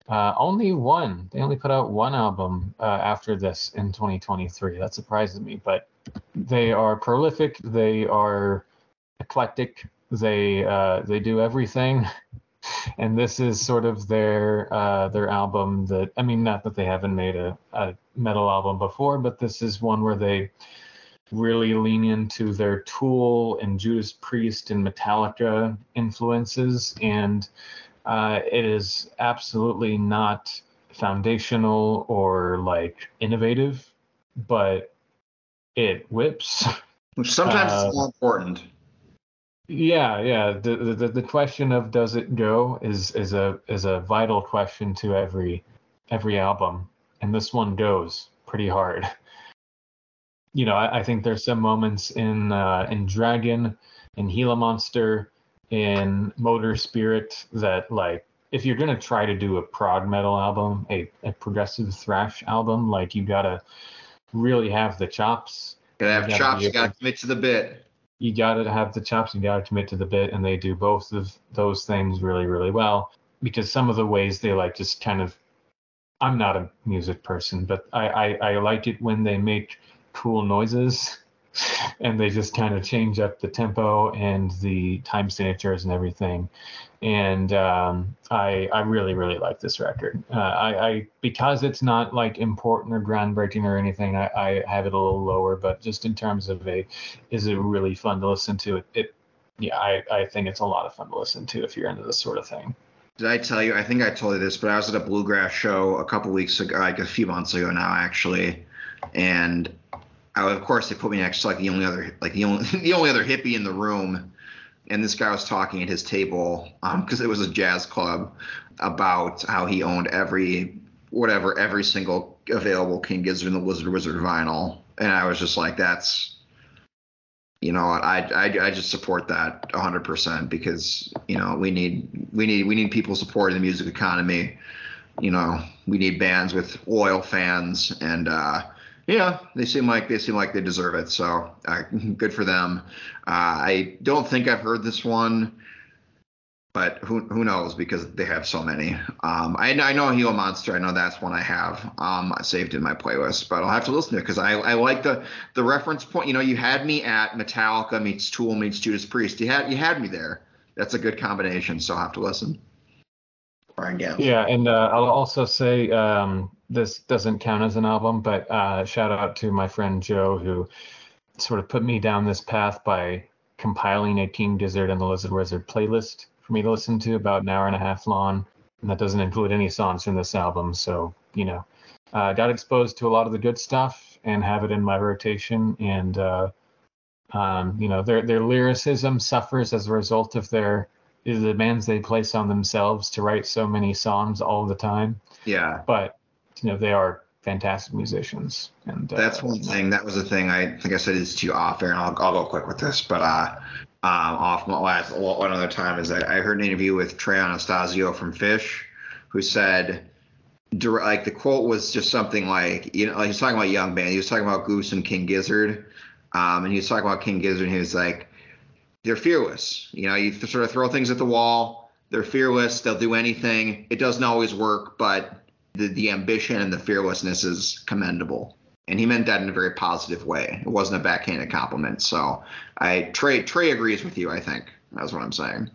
uh, only one. They only put out one album uh, after this in 2023. That surprises me, but they are prolific. They are eclectic. They uh, they do everything, and this is sort of their uh, their album. That I mean, not that they haven't made a, a metal album before, but this is one where they really lean into their Tool and Judas Priest and Metallica influences, and uh, it is absolutely not foundational or like innovative, but it whips. Sometimes uh, it's more important. Yeah, yeah. The, the the question of does it go is is a is a vital question to every every album, and this one goes pretty hard. you know, I, I, think there's some moments in uh, in Dragon, in Gila Monster, in Motor Spirit that like if you're gonna try to do a prog metal album, a, a progressive thrash album, like you gotta really have the chops. You gotta have you gotta chops. You gotta commit to the bit. You gotta have the chops. You gotta commit to the bit, and they do both of those things really, really well. Because some of the ways they like just kind of, I'm not a music person, but I I, I like it when they make cool noises and they just kind of change up the tempo and the time signatures and everything. And um, I I really really like this record. Uh, I, I because it's not like important or groundbreaking or anything. I, I have it a little lower, but just in terms of a, is it really fun to listen to? It, it yeah, I I think it's a lot of fun to listen to if you're into this sort of thing. Did I tell you? I think I told you this, but I was at a bluegrass show a couple weeks ago, like a few months ago now, actually, and I, of course, they put me next to like the only other like the only the only other hippie in the room, and this guy was talking at his table because um, it was a jazz club about how he owned every whatever every single available King Gizzard and the Lizard Wizard vinyl, and I was just like, that's you know I, I I just support that 100% because you know we need we need we need people supporting the music economy. You know we need bands with loyal fans and. uh yeah, they seem like they seem like they deserve it. So uh, good for them. Uh, I don't think I've heard this one, but who who knows because they have so many. Um, I, I know Gila Monster. I know that's one I have um, saved in my playlist, but I'll have to listen to it because I, I like the the reference point. You know, you had me at Metallica meets Tool meets Judas Priest. You had you had me there. That's a good combination. So I'll have to listen. Yeah, and uh, I'll also say um, this doesn't count as an album, but uh, shout out to my friend Joe who sort of put me down this path by compiling a King Gizzard and the Lizard Wizard playlist for me to listen to about an hour and a half long. And that doesn't include any songs from this album. So, you know, uh, got exposed to a lot of the good stuff and have it in my rotation. And, uh, um, you know, their, their lyricism suffers as a result of their the demands they place on themselves to write so many songs all the time. Yeah. But you know they are fantastic musicians. And uh, that's one thing. That was the thing. I think I said this to you off air, and I'll, I'll go quick with this. But uh, um, off my last one other time is that I heard an interview with Trey Anastasio from Phish, who said direct, like the quote was just something like you know like he's talking about young band. He was talking about Goose and King Gizzard, um, and he was talking about King Gizzard. and He was like, they're fearless. You know, you sort of throw things at the wall. They're fearless. They'll do anything. It doesn't always work, but the, the ambition and the fearlessness is commendable. And he meant that in a very positive way. It wasn't a backhanded compliment. So I Trey Trey agrees with you, I think. That's what I'm saying.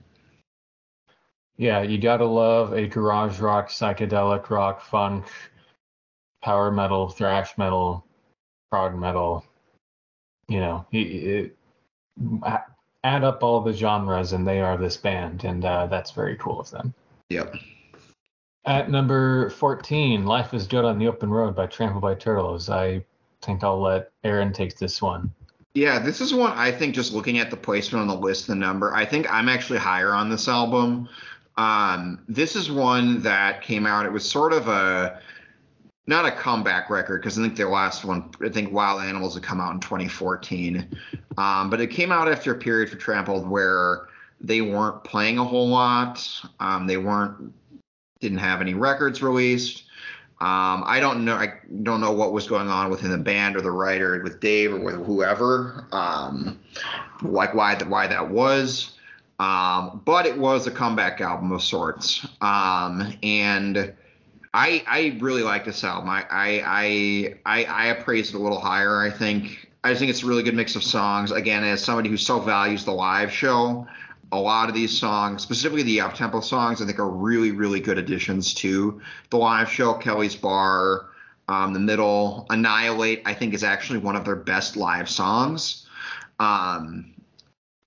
Yeah, you gotta love a garage rock, psychedelic rock, funk, power metal, thrash metal, prog metal. You know, it, it, add up all the genres and they are this band, and uh, that's very cool of them. Yep. At number 14, Life is Good on the Open Road by Trampled by Turtles. I think I'll let Aaron take this one. Yeah, this is one I think just looking at the placement on the list, the number, I think I'm actually higher on this album. Um, this is one that came out. It was sort of a not a comeback record because I think their last one, I think Wild Animals had come out in 2014. Um, but it came out after a period for Trampled where they weren't playing a whole lot. Um, they weren't didn't have any records released. Um, I don't know. I don't know what was going on within the band or the writer with Dave or with whoever. Um, like why that why that was. Um, but it was a comeback album of sorts. Um, and I I really like this album. I I I I, appraise it a little higher. I think I think it's a really good mix of songs. Again, as somebody who so values the live show, a lot of these songs, specifically the up tempo songs, I think are really really good additions to the live show. Kelly's Bar, um, the middle, Annihilate, I think is actually one of their best live songs. Um,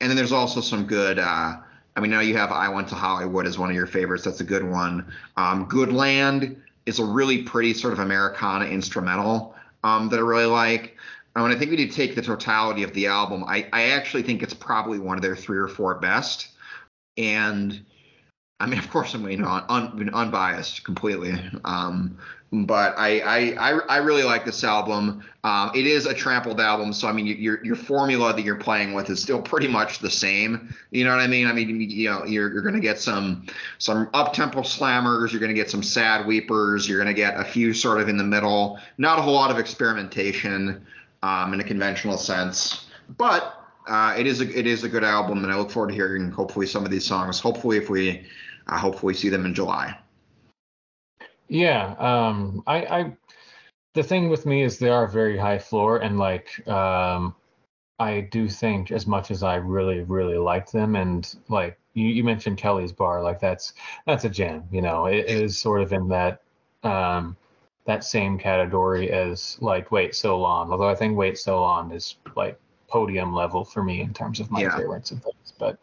and then there's also some good. Uh, I mean, now you have I Went to Hollywood as one of your favorites. That's a good one. Um, Good Land is a really pretty sort of Americana instrumental um, that I really like. And when I think we need to take the totality of the album, I, I actually think it's probably one of their three or four best. And I mean, of course, I'm know un, unbiased completely. Um, but I, I, I I really like this album. Um, it is a trampled album, so I mean your your formula that you're playing with is still pretty much the same. You know what I mean? I mean you know you're you're gonna get some some up tempo slammers, you're gonna get some sad weepers, you're gonna get a few sort of in the middle. Not a whole lot of experimentation um, in a conventional sense, but uh, it is a it is a good album, and I look forward to hearing hopefully some of these songs. Hopefully, if we uh, hopefully see them in July. Yeah, um, I, I, the thing with me is they are very high floor, and like, um, I do think as much as I really, really like them, and like you, you mentioned Kelly's Bar, like that's that's a jam. You know, it, is sort of in that um, that same category as like Wait So Long. Although I think Wait So Long is like podium level for me in terms of my yeah. favorites and things. But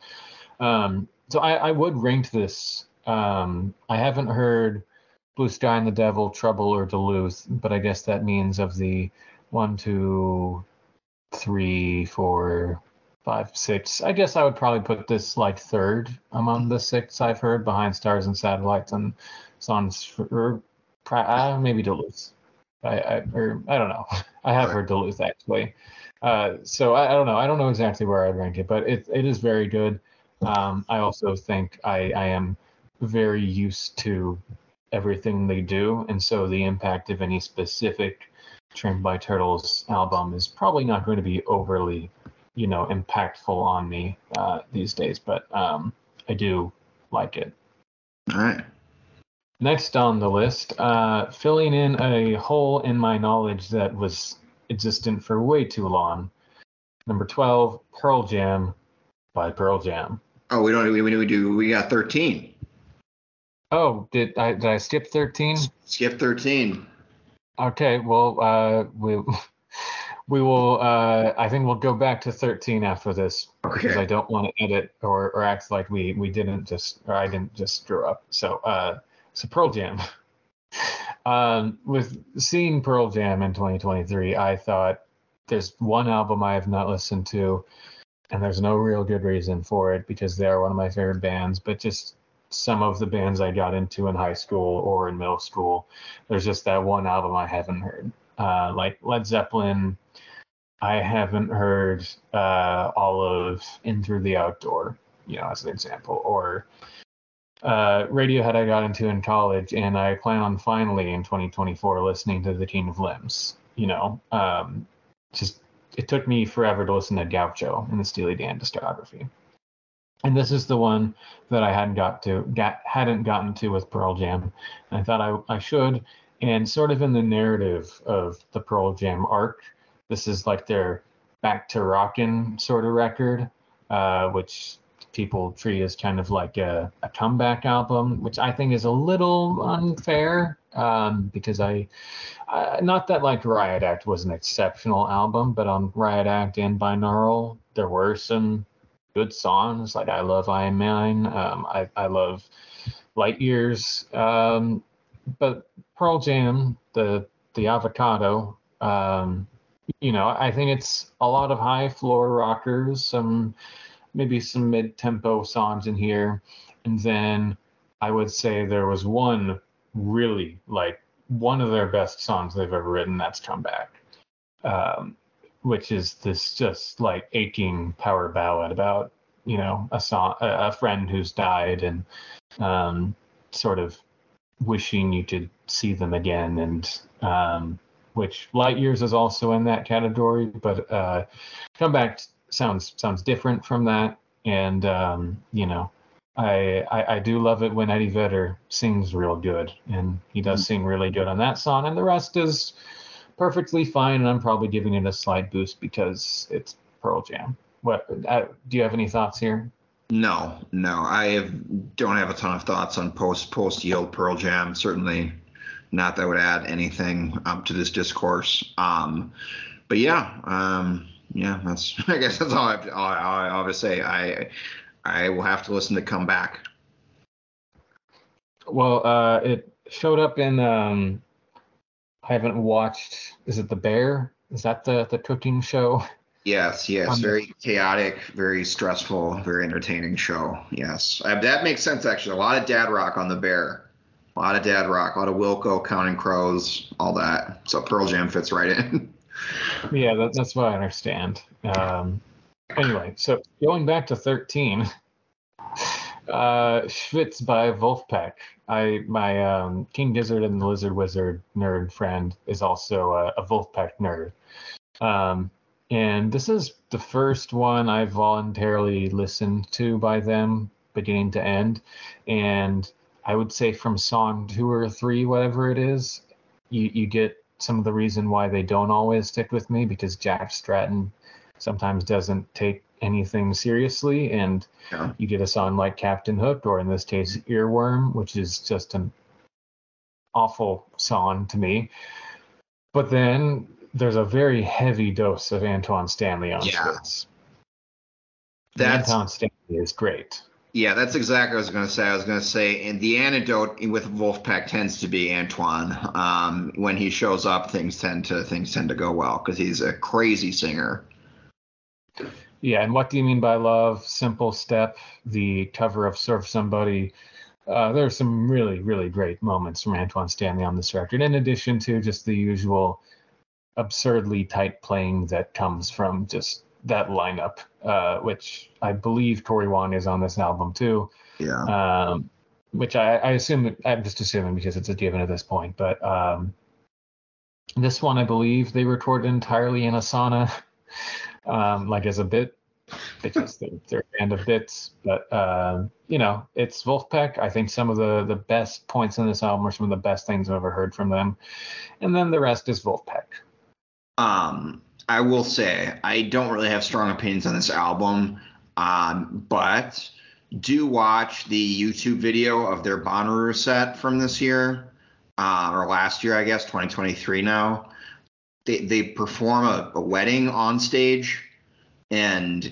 um, so I, I would rank this. Um, I haven't heard Blue Sky and the Devil, Trouble, or Duluth, but I guess that means of the one, two, three, four, five, six. I guess I would probably put this like third among the six I've heard behind Stars and Satellites and Songs for uh, maybe Duluth. I, I or I don't know. I have heard Duluth actually. Uh, so I, I, don't know. I don't know exactly where I'd rank it, but it it is very good. Um, I also think I, I am very used to everything they do, and so the impact of any specific Trampled by Turtles album is probably not going to be overly, you know, impactful on me uh, these days. But um, I do like it. All right. Next on the list, uh, filling in a hole in my knowledge that was existent for way too long. Number 12, Pearl Jam by Pearl Jam. Oh, we don't. We, we do. We got 13. Oh, did I did I skip thirteen? Skip thirteen. Okay, well, uh, we we will. Uh, I think we'll go back to thirteen after this okay. because I don't want to edit or, or act like we we didn't just or I didn't just screw up. So, uh, so Pearl Jam. um, with seeing Pearl Jam in 2023, I thought there's one album I have not listened to, and there's no real good reason for it because they are one of my favorite bands, but just some of the bands I got into in high school or in middle school. There's just that one album I haven't heard. Uh, like Led Zeppelin, I haven't heard uh, all of In Through the Outdoor, you know, as an example, or uh, Radiohead I got into in college, and I plan on finally in 2024 listening to The King of Limbs. You know, um, just it took me forever to listen to Gaucho in the Steely Dan discography and this is the one that I hadn't got to got hadn't gotten to with Pearl Jam. And I thought I, I should. And sort of in the narrative of the Pearl Jam arc, this is like their back to rockin' sort of record, uh, which people treat as kind of like a, a, comeback album, which I think is a little unfair um, because I, not that like Riot Act was an exceptional album, but on Riot Act and Binaural, there were some good songs. Like I love I Am Mine. Um, I I love Light Years. Um, but Pearl Jam, the the avocado, um, you know, I think it's a lot of high floor rockers, some maybe some mid tempo songs in here. And then I would say there was one really like one of their best songs they've ever written. That's Come Back, um, which is this just like aching power ballad about you know a song, a friend who's died, and um, sort of wishing you could see them again, and um, which Light Years is also in that category, but uh, Come Back sounds sounds different from that, and um, you know I, I, I do love it when Eddie Vedder sings real good, and he does sing really good on that song, and the rest is perfectly fine. And I'm probably giving it a slight boost because it's Pearl Jam. What uh, do you have any thoughts here? No, no, I have, don't have a ton of thoughts on post post yield Pearl Jam. Certainly, not that would add anything um, to this discourse. Um, but yeah, um, yeah, that's I guess that's all I have to, all, all I say. I I will have to listen to Come Back. Well, uh, it showed up in. Um, I haven't watched. Is it The Bear? Is that the the cooking show? Yes, yes. Um, very chaotic, very stressful, very entertaining show. Yes, uh, that makes sense actually. A lot of dad rock on The Bear. A lot of dad rock, a lot of Wilco, Counting Crows, all that. So Pearl Jam fits right in. yeah, that, that's what I understand. Um, Anyway, so going back to 13, uh, Schvitz by Vulfpeck. I my um, King Gizzard and the Lizard Wizard nerd friend is also a, a Vulfpeck nerd. Um, and this is the first one I voluntarily listened to by them, beginning to end. And I would say from song two or three, whatever it is, you, you get some of the reason why they don't always stick with me because Jack Stratton sometimes doesn't take anything seriously and yeah. you get a song like captain hook or in this case earworm which is just an awful song to me but then there's a very heavy dose of antoine stanley on yeah. Schvitz. That's, antoine stanley is great yeah, that's exactly what I was going to say. I was going to say, and the antidote with Vulfpeck tends to be Antoine. Um, when he shows up, things tend to things tend to go well because he's a crazy singer. Yeah, and what do you mean by love? Simple step, the cover of Surf Somebody. Uh, there are some really, really great moments from Antoine Stanley on this record, in addition to just the usual absurdly tight playing that comes from just that lineup, uh, which I believe Cory Wong is on this album too. Yeah. Um, which I, I, assume, I'm just assuming because it's a given at this point, but um, this one I believe they recorded entirely in a sauna um, like as a bit because they're, they're a band of bits. But uh, you know, it's Vulfpeck. I think some of the the best points in this album are some of the best things I've ever heard from them, and then the rest is Vulfpeck. Um, I will say I don't really have strong opinions on this album, um, but do watch the YouTube video of their Bonnaroo set from this year, uh, or last year, I guess, 2023 now they they perform a, a wedding on stage, and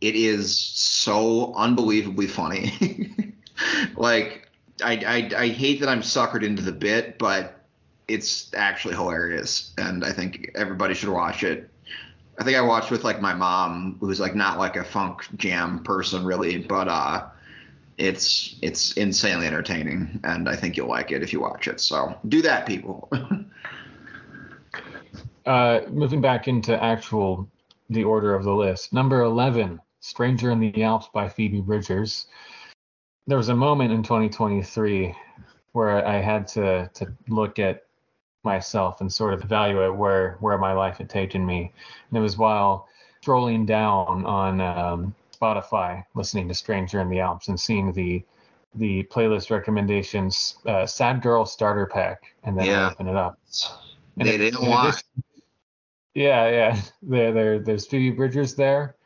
it is so unbelievably funny. like I, I I hate that I'm suckered into the bit, but it's actually hilarious, and I think everybody should watch it. I think I watched with like my mom, who's like not like a funk jam person really, but uh, it's it's insanely entertaining, and I think you'll like it if you watch it. So do that, people. Uh, moving back into actual the order of the list. Number 11, Stranger in the Alps by Phoebe Bridgers. There was a moment in 2023 where I had to to look at myself and sort of evaluate where where my life had taken me. And it was while strolling down on um, Spotify, listening to Stranger in the Alps and seeing the the playlist recommendations, uh, Sad Girl Starter Pack, and then yeah. Open it up. And they didn't want. Yeah, yeah. There, there, there's Phoebe Bridgers there.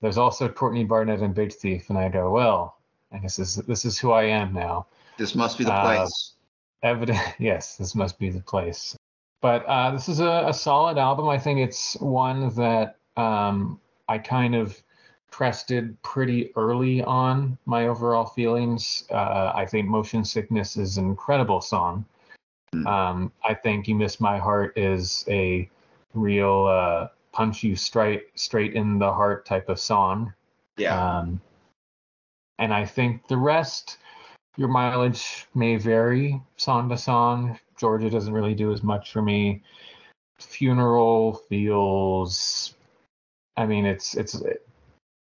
There's also Courtney Barnett and Big Thief, and I go, well, I guess this this is who I am now. This must be the uh, place. Evident, yes, this must be the place. But uh, this is a, a, solid album. I think it's one that um, I kind of crested pretty early on my overall feelings. Uh, I think Motion Sickness is an incredible song. Mm. Um, I think You Miss My Heart is a real uh, punch you straight straight in the heart type of song. Yeah. Um, and I think the rest, your mileage may vary song to song. Georgia doesn't really do as much for me. Funeral feels, I mean, it's it's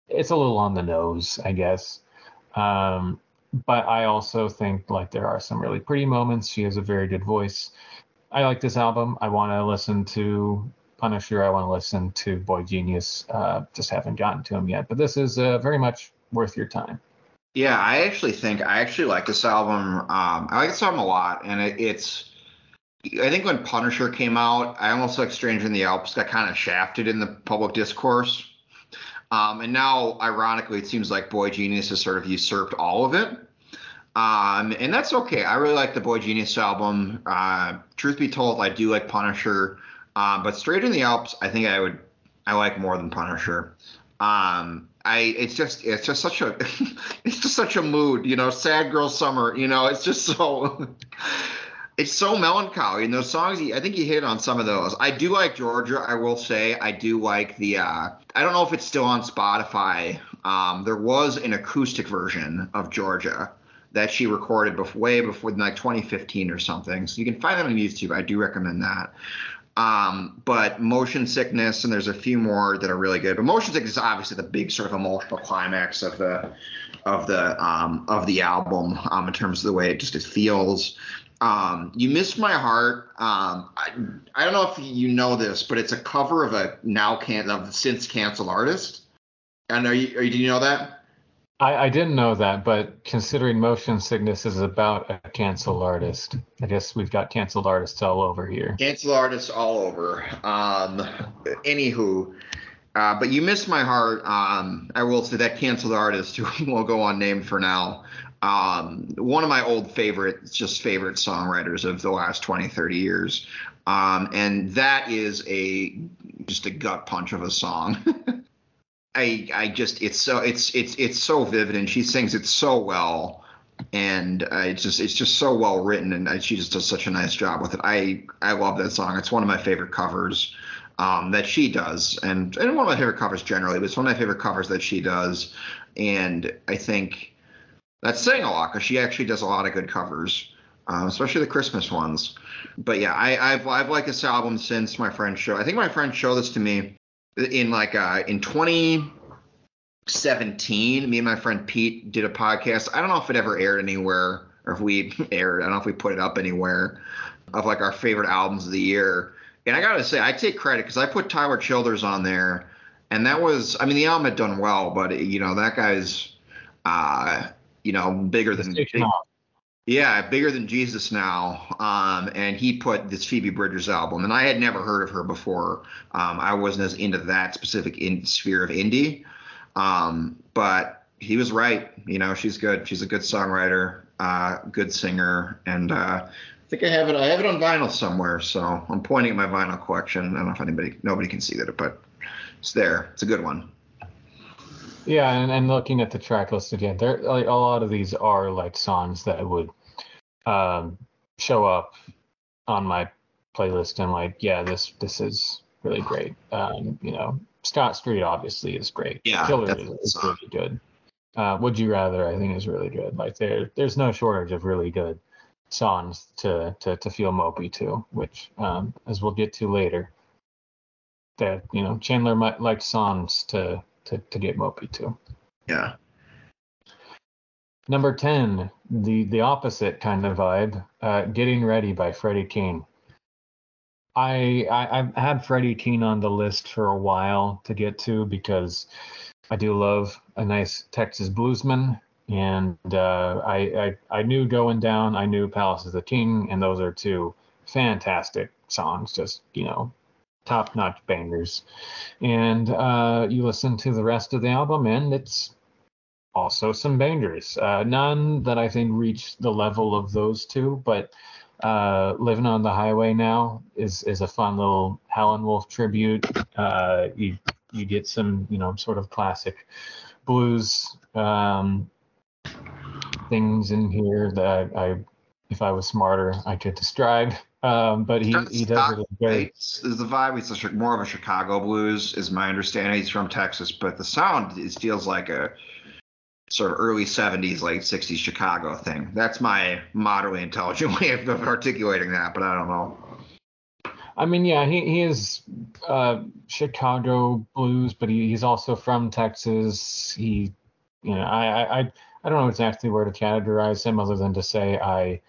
it's a little on the nose, I guess. Um, but I also think like there are some really pretty moments. She has a very good voice. I like this album. I want to listen to Punisher. I want to listen to Boy Genius. Uh, just haven't gotten to him yet. But this is uh, very much worth your time. Yeah, I actually think I actually like this album. Um, I like this album a lot, and it, it's. I think when Punisher came out, I almost like Stranger in the Alps got kind of shafted in the public discourse. Um, and now, ironically, it seems like Boy Genius has sort of usurped all of it. Um, and that's okay. I really like the Boy Genius album. Uh, truth be told, I do like Punisher. Um, but Stranger in the Alps, I think I would I like more than Punisher. Um, I it's just it's just such a it's just such a mood, you know, sad girl summer, you know, it's just so it's so melancholy. And those songs, I think you hit on some of those. I do like Georgia. I will say I do like the. Uh, I don't know if it's still on Spotify. Um, there was an acoustic version of Georgia that she recorded before, way before like 2015 or something. So you can find that on YouTube. I do recommend that. Um, but motion sickness, and there's a few more that are really good. But motion sickness is obviously the big sort of emotional climax of the of the um, of the album um, in terms of the way it just it feels. Um, you missed my heart. Um, I, I don't know if you know this, but it's a cover of a now can of since canceled artist. And are you, are you do you know that? I, I didn't know that, but considering motion sickness is about a canceled artist, I guess we've got canceled artists all over here. Canceled artists all over. Um, anywho, uh, but you missed my heart. Um, I will say that canceled artist who will go unnamed for now. Um, one of my old favorite, just favorite songwriters of the last 20, 30 years. Um, and that is a just a gut punch of a song. I I just it's so it's it's it's so vivid and she sings it so well and uh, it's just it's just so well written and uh, she just does such a nice job with it. I I love that song. It's one of my favorite covers um, that she does and and one of my favorite covers generally, but it's one of my favorite covers that she does. And I think that's saying a lot because she actually does a lot of good covers, um, especially the Christmas ones. But yeah, I, I've I've liked this album since my friend show. I think my friend showed this to me in like uh, in 2017, me and my friend Pete did a podcast. I don't know if it ever aired anywhere or if we aired. I don't know if we put it up anywhere of like our favorite albums of the year. And I gotta say, I take credit because I put Tyler Childers on there, and that was, I mean, the album had done well, but you know that guy's, uh, you know, bigger than. Yeah, bigger than Jesus now. Um, and he put this Phoebe Bridgers album, and I had never heard of her before. Um, I wasn't as into that specific in- sphere of indie. Um, but he was right. You know, she's good. She's a good songwriter, uh, good singer, and uh, I think I have it. I have it on vinyl somewhere. So I'm pointing at my vinyl collection. I don't know if anybody, nobody can see that, but it's there. It's a good one. Yeah, and, and looking at the track list again, there like a lot of these are like songs that would um, show up on my playlist and like, yeah, this this is really great. Um, you know, Scott Street obviously is great. Yeah, Killer is, is really good. Uh, Would you rather? I think is really good. Like there, there's no shortage of really good songs to to to feel mopey to, which um, as we'll get to later. That you know, Chandler might like songs to to, to get mopey to. Yeah. Number 10, the, the opposite kind of vibe, uh, Getting Ready by Freddie King. I, I I've had Freddie King on the list for a while to get to because I do love a nice Texas bluesman, and uh, I, I I knew going down, I knew Palace of the King, and those are two fantastic songs, just you know top notch bangers. And uh, you listen to the rest of the album, and it's also some bangers. Uh, none that I think reach the level of those two, but uh, Living on the Highway Now is, is a fun little Howlin' Wolf tribute. Uh, you, you get some, you know, sort of classic blues um, things in here that I, I, if I was smarter, I could describe. Um, but he, he does it. Is the vibe? He's a, more of a Chicago blues, is my understanding. He's from Texas, but the sound is, feels like a sort of early 70s, late 60s Chicago thing. That's my moderately intelligent way of articulating that, but I don't know. I mean, yeah, he, he is uh, Chicago blues, but he, he's also from Texas. He, you know, I, I, I don't know exactly where to categorize him other than to say I,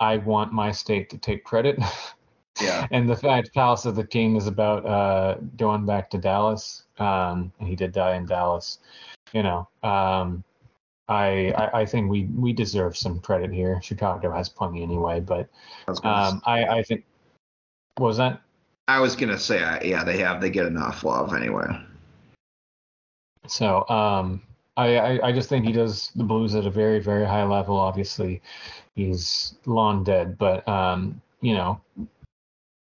I want my state to take credit. Yeah. and the fact Palace of the King is about uh, going back to Dallas. Um, and he did die in Dallas. You know, um, I, I, I think we we deserve some credit here. Chicago has plenty anyway, but um, I I think what was that? I was gonna say, yeah, they have. They get enough love anyway. So, um, I, I, I just think he does the blues at a very, very high level. Obviously, he's long dead, but um, you know,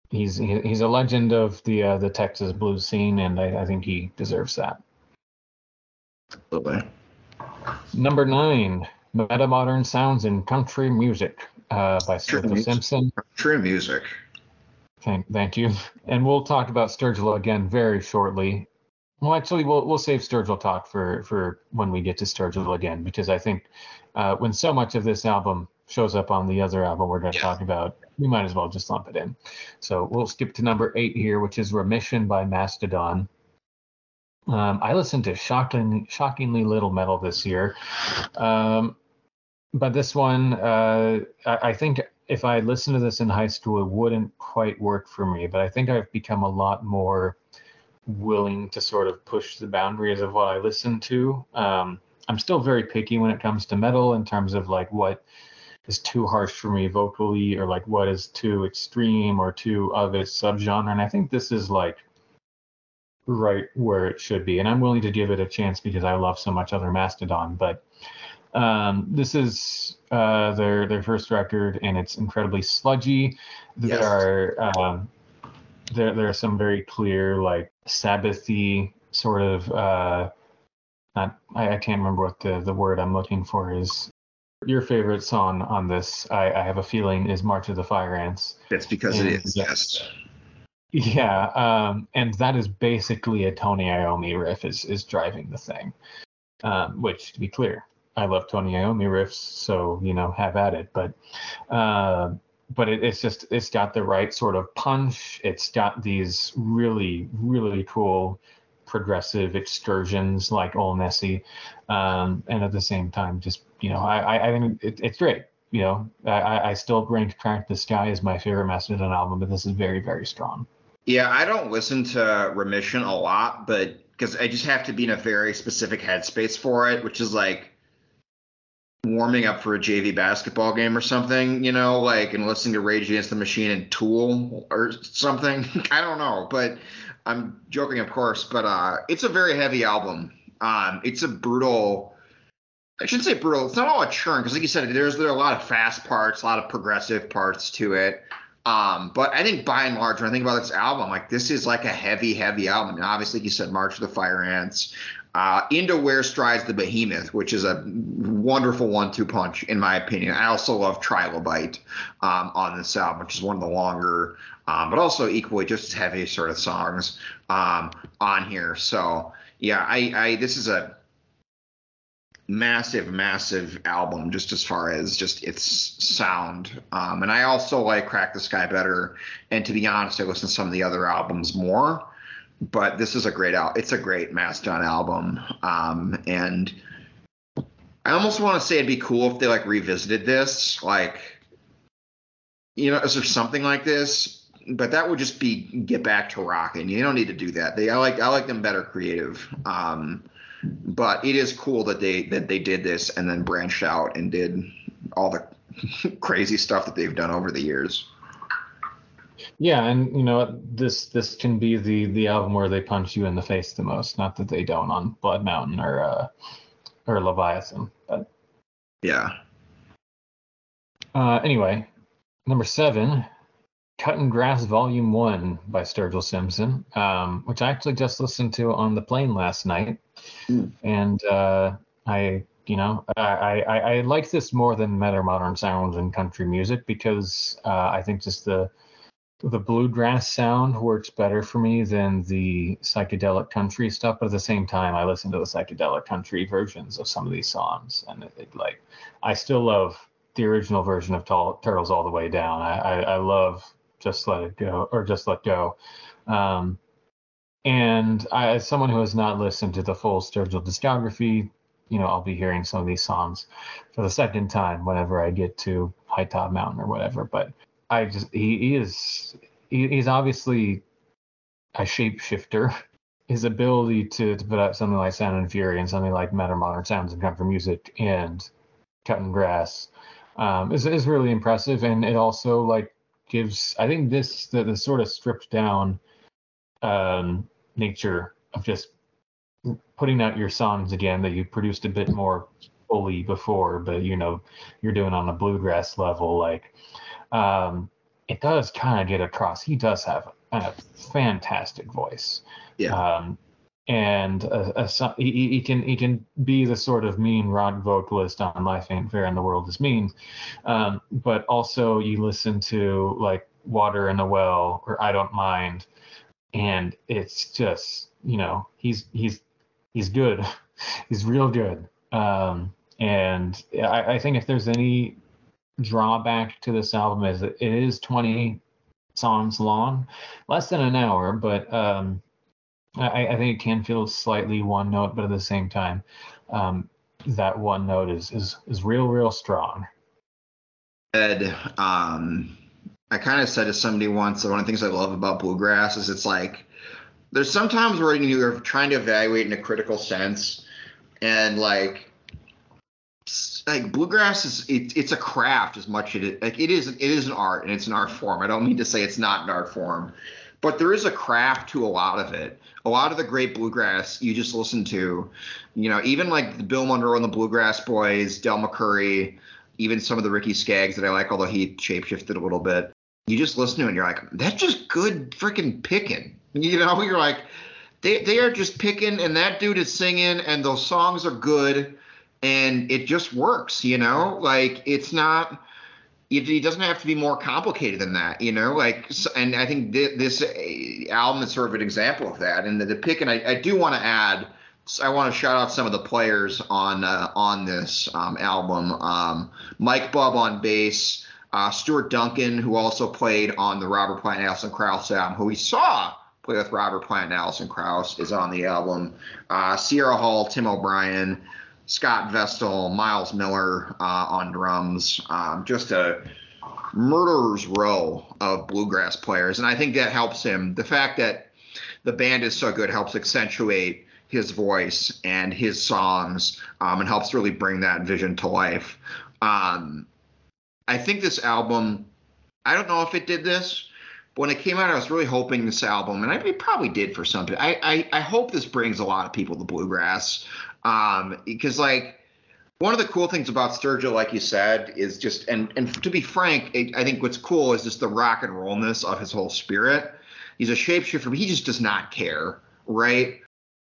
he's he's a legend of the uh, the Texas blues scene, and I, I think he deserves that. Absolutely. Number nine, Meta Modern Sounds in Country Music uh, by Sturgill Simpson. Country music. Thank, thank you. And we'll talk about Sturgill again very shortly. Well, actually, we'll we'll save Sturgill talk for for when we get to Sturgill again, because I think uh, when so much of this album shows up on the other album we're going to yeah. talk about, we might as well just lump it in. So we'll skip to number eight here, which is Remission by Mastodon. Um, I listened to shocking, shockingly little metal this year, um, but this one, uh, I, I think if I listened to this in high school, it wouldn't quite work for me. But I think I've become a lot more willing to sort of push the boundaries of what I listen to. Um, I'm still very picky when it comes to metal in terms of like what is too harsh for me vocally or like what is too extreme or too of a subgenre. And I think this is like right where it should be. And I'm willing to give it a chance because I love so much other Mastodon. But um, this is uh, their their first record, and it's incredibly sludgy. There yes. are um, there there are some very clear like Sabbathy sort of uh, not I, I can't remember what the the word I'm looking for is. Your favorite song on this, I, I have a feeling, is March of the Fire Ants. It's because and, it is. Yes. Yeah, um, and that is basically a Tony Iommi riff is is driving the thing. Um, which, to be clear, I love Tony Iommi riffs, so you know, have at it. But uh, but it, it's just it's got the right sort of punch. It's got these really really cool progressive excursions like Ol' Nessie, um, and at the same time, just you know, I I think it, it's great. You know, I I still rank Crack the Skye as my favorite Mastodon album, but this is very very strong. Yeah, I don't listen to Remission a lot, but because I just have to be in a very specific headspace for it, which is like warming up for a JV basketball game or something, you know, like and listening to Rage Against the Machine and Tool or something. I don't know, but I'm joking, of course. But uh, it's a very heavy album. Um, it's a brutal. I shouldn't say brutal. It's not all a churn because, like you said, there's there are a lot of fast parts, a lot of progressive parts to it. Um, but I think by and large, when I think about this album, like this is like a heavy, heavy album. And obviously, you said, March of the Fire Ants, uh, into Where Strides the Behemoth, which is a wonderful one-two punch in my opinion. I also love Trilobite um, on this album, which is one of the longer, um, but also equally just as heavy sort of songs um, on here. So yeah, I, I this is a massive, massive album just as far as just its sound. Um, and I also like Crack the Skye better. And to be honest, I listen to some of the other albums more. But this is a great al- It's a great Mastodon album. Um, and I almost want to say it'd be cool if they like revisited this, like, you know, is there something like this? But that would just be get back to rocking. You don't need to do that. They I like I like them better creative. Um, but it is cool that they that they did this and then branched out and did all the crazy stuff that they've done over the years. Yeah, and you know this this can be the the album where they punch you in the face the most. Not that they don't on Blood Mountain or uh, or Leviathan, but yeah. Uh, anyway, number seven, Cutting Grass Volume One by Sturgill Simpson, um, which I actually just listened to on the plane last night, mm. and uh, I You know, I, I, I like this more than Meta Modern Sounds and country music because uh, I think just the the bluegrass sound works better for me than the psychedelic country stuff. But at the same time, I listen to the psychedelic country versions of some of these songs, and it, it, like I still love the original version of Tall, Turtles All the Way Down. I, I, I love Just Let It Go or Just Let Go. Um, and I, as someone who has not listened to the full Sturgill discography, you know, I'll be hearing some of these songs for the second time whenever I get to High Top Mountain or whatever. But I just he, he is he, he's obviously a shapeshifter. His ability to, to put out something like Sound and Fury and something like Meta Modern Sounds and Country Music and Cutting Grass um, is is really impressive, and it also like gives I think this the, the sort of stripped down um, nature of just putting out your songs again that you produced a bit more fully before, but you know you're doing on a bluegrass level, like um, it does kind of get across. He does have a fantastic voice. Yeah. Um, and a, a, he, he, can he can be the sort of mean rock vocalist on Life Ain't Fair and the World Is Mean, um, but also you listen to like Water in the Well or I Don't Mind, and it's just you know he's he's he's good, he's real good. Um, and I, I think if there's any drawback to this album is it is 20 songs long, less than an hour, but um, I, I, think it can feel slightly one note, but at the same time, um, that one note is is is real, real strong. Ed, um, I kind of said to somebody once that one of the things I love about bluegrass is it's like there's sometimes where you're trying to evaluate in a critical sense, and like like bluegrass is it, it's a craft as much as it like it is it is an art and it's an art form. I don't mean to say it's not an art form, but there is a craft to a lot of it. A lot of the great bluegrass you just listen to, you know, even like the Bill Monroe and the Bluegrass Boys, Del McCoury, even some of the Ricky Skaggs that I like, although he shapeshifted a little bit. You just listen to it and you're like, that's just good freaking picking. You know, you're like, they they are just picking and that dude is singing and those songs are good and it just works, you know? Like it's not it, doesn't have to be more complicated than that, you know. Like, and I think th- this uh, album is sort of an example of that. And the, the pick, and I, I do want to add, I want to shout out some of the players on uh, on this um, album. Um, Mike Bub on bass, uh, Stuart Duncan, who also played on the Robert Plant Alison Krauss album, who we saw play with Robert Plant and Alison Krauss, is on the album. Uh, Sierra Hull, Tim O'Brien. Scott Vestal, Miles Miller uh, on drums. Um, just a murderer's row of bluegrass players, and I think that helps him. The fact that the band is so good helps accentuate his voice and his songs, um, and helps really bring that vision to life. Um, I think this album, I don't know if it did this, but when it came out, I was really hoping this album, and I, it probably did for some people. I, I, I hope this brings a lot of people to bluegrass. Um, because like one of the cool things about Sturgill, like you said, is just and and to be frank, it, I think what's cool is just the rock and rollness of his whole spirit. He's a shapeshifter, but he just does not care, right?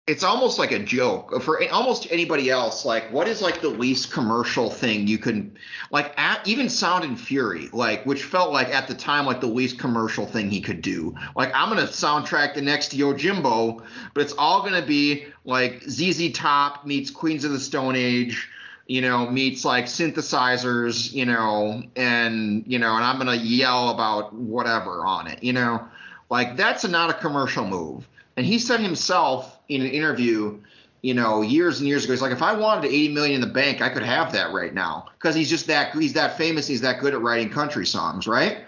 It's almost like a joke for almost anybody else. Like, what is like the least commercial thing you can like? At, even Sound and Fury, like, which felt like at the time like the least commercial thing he could do. Like, I'm gonna soundtrack the next Yojimbo, but it's all gonna be like ZZ Top meets Queens of the Stone Age, you know, meets like synthesizers, you know, and you know, and I'm gonna yell about whatever on it, you know, like that's not a commercial move. And he said himself in an interview, you know, years and years ago. He's like, if I wanted 80 million in the bank, I could have that right now because he's just that he's that famous. He's that good at writing country songs, right?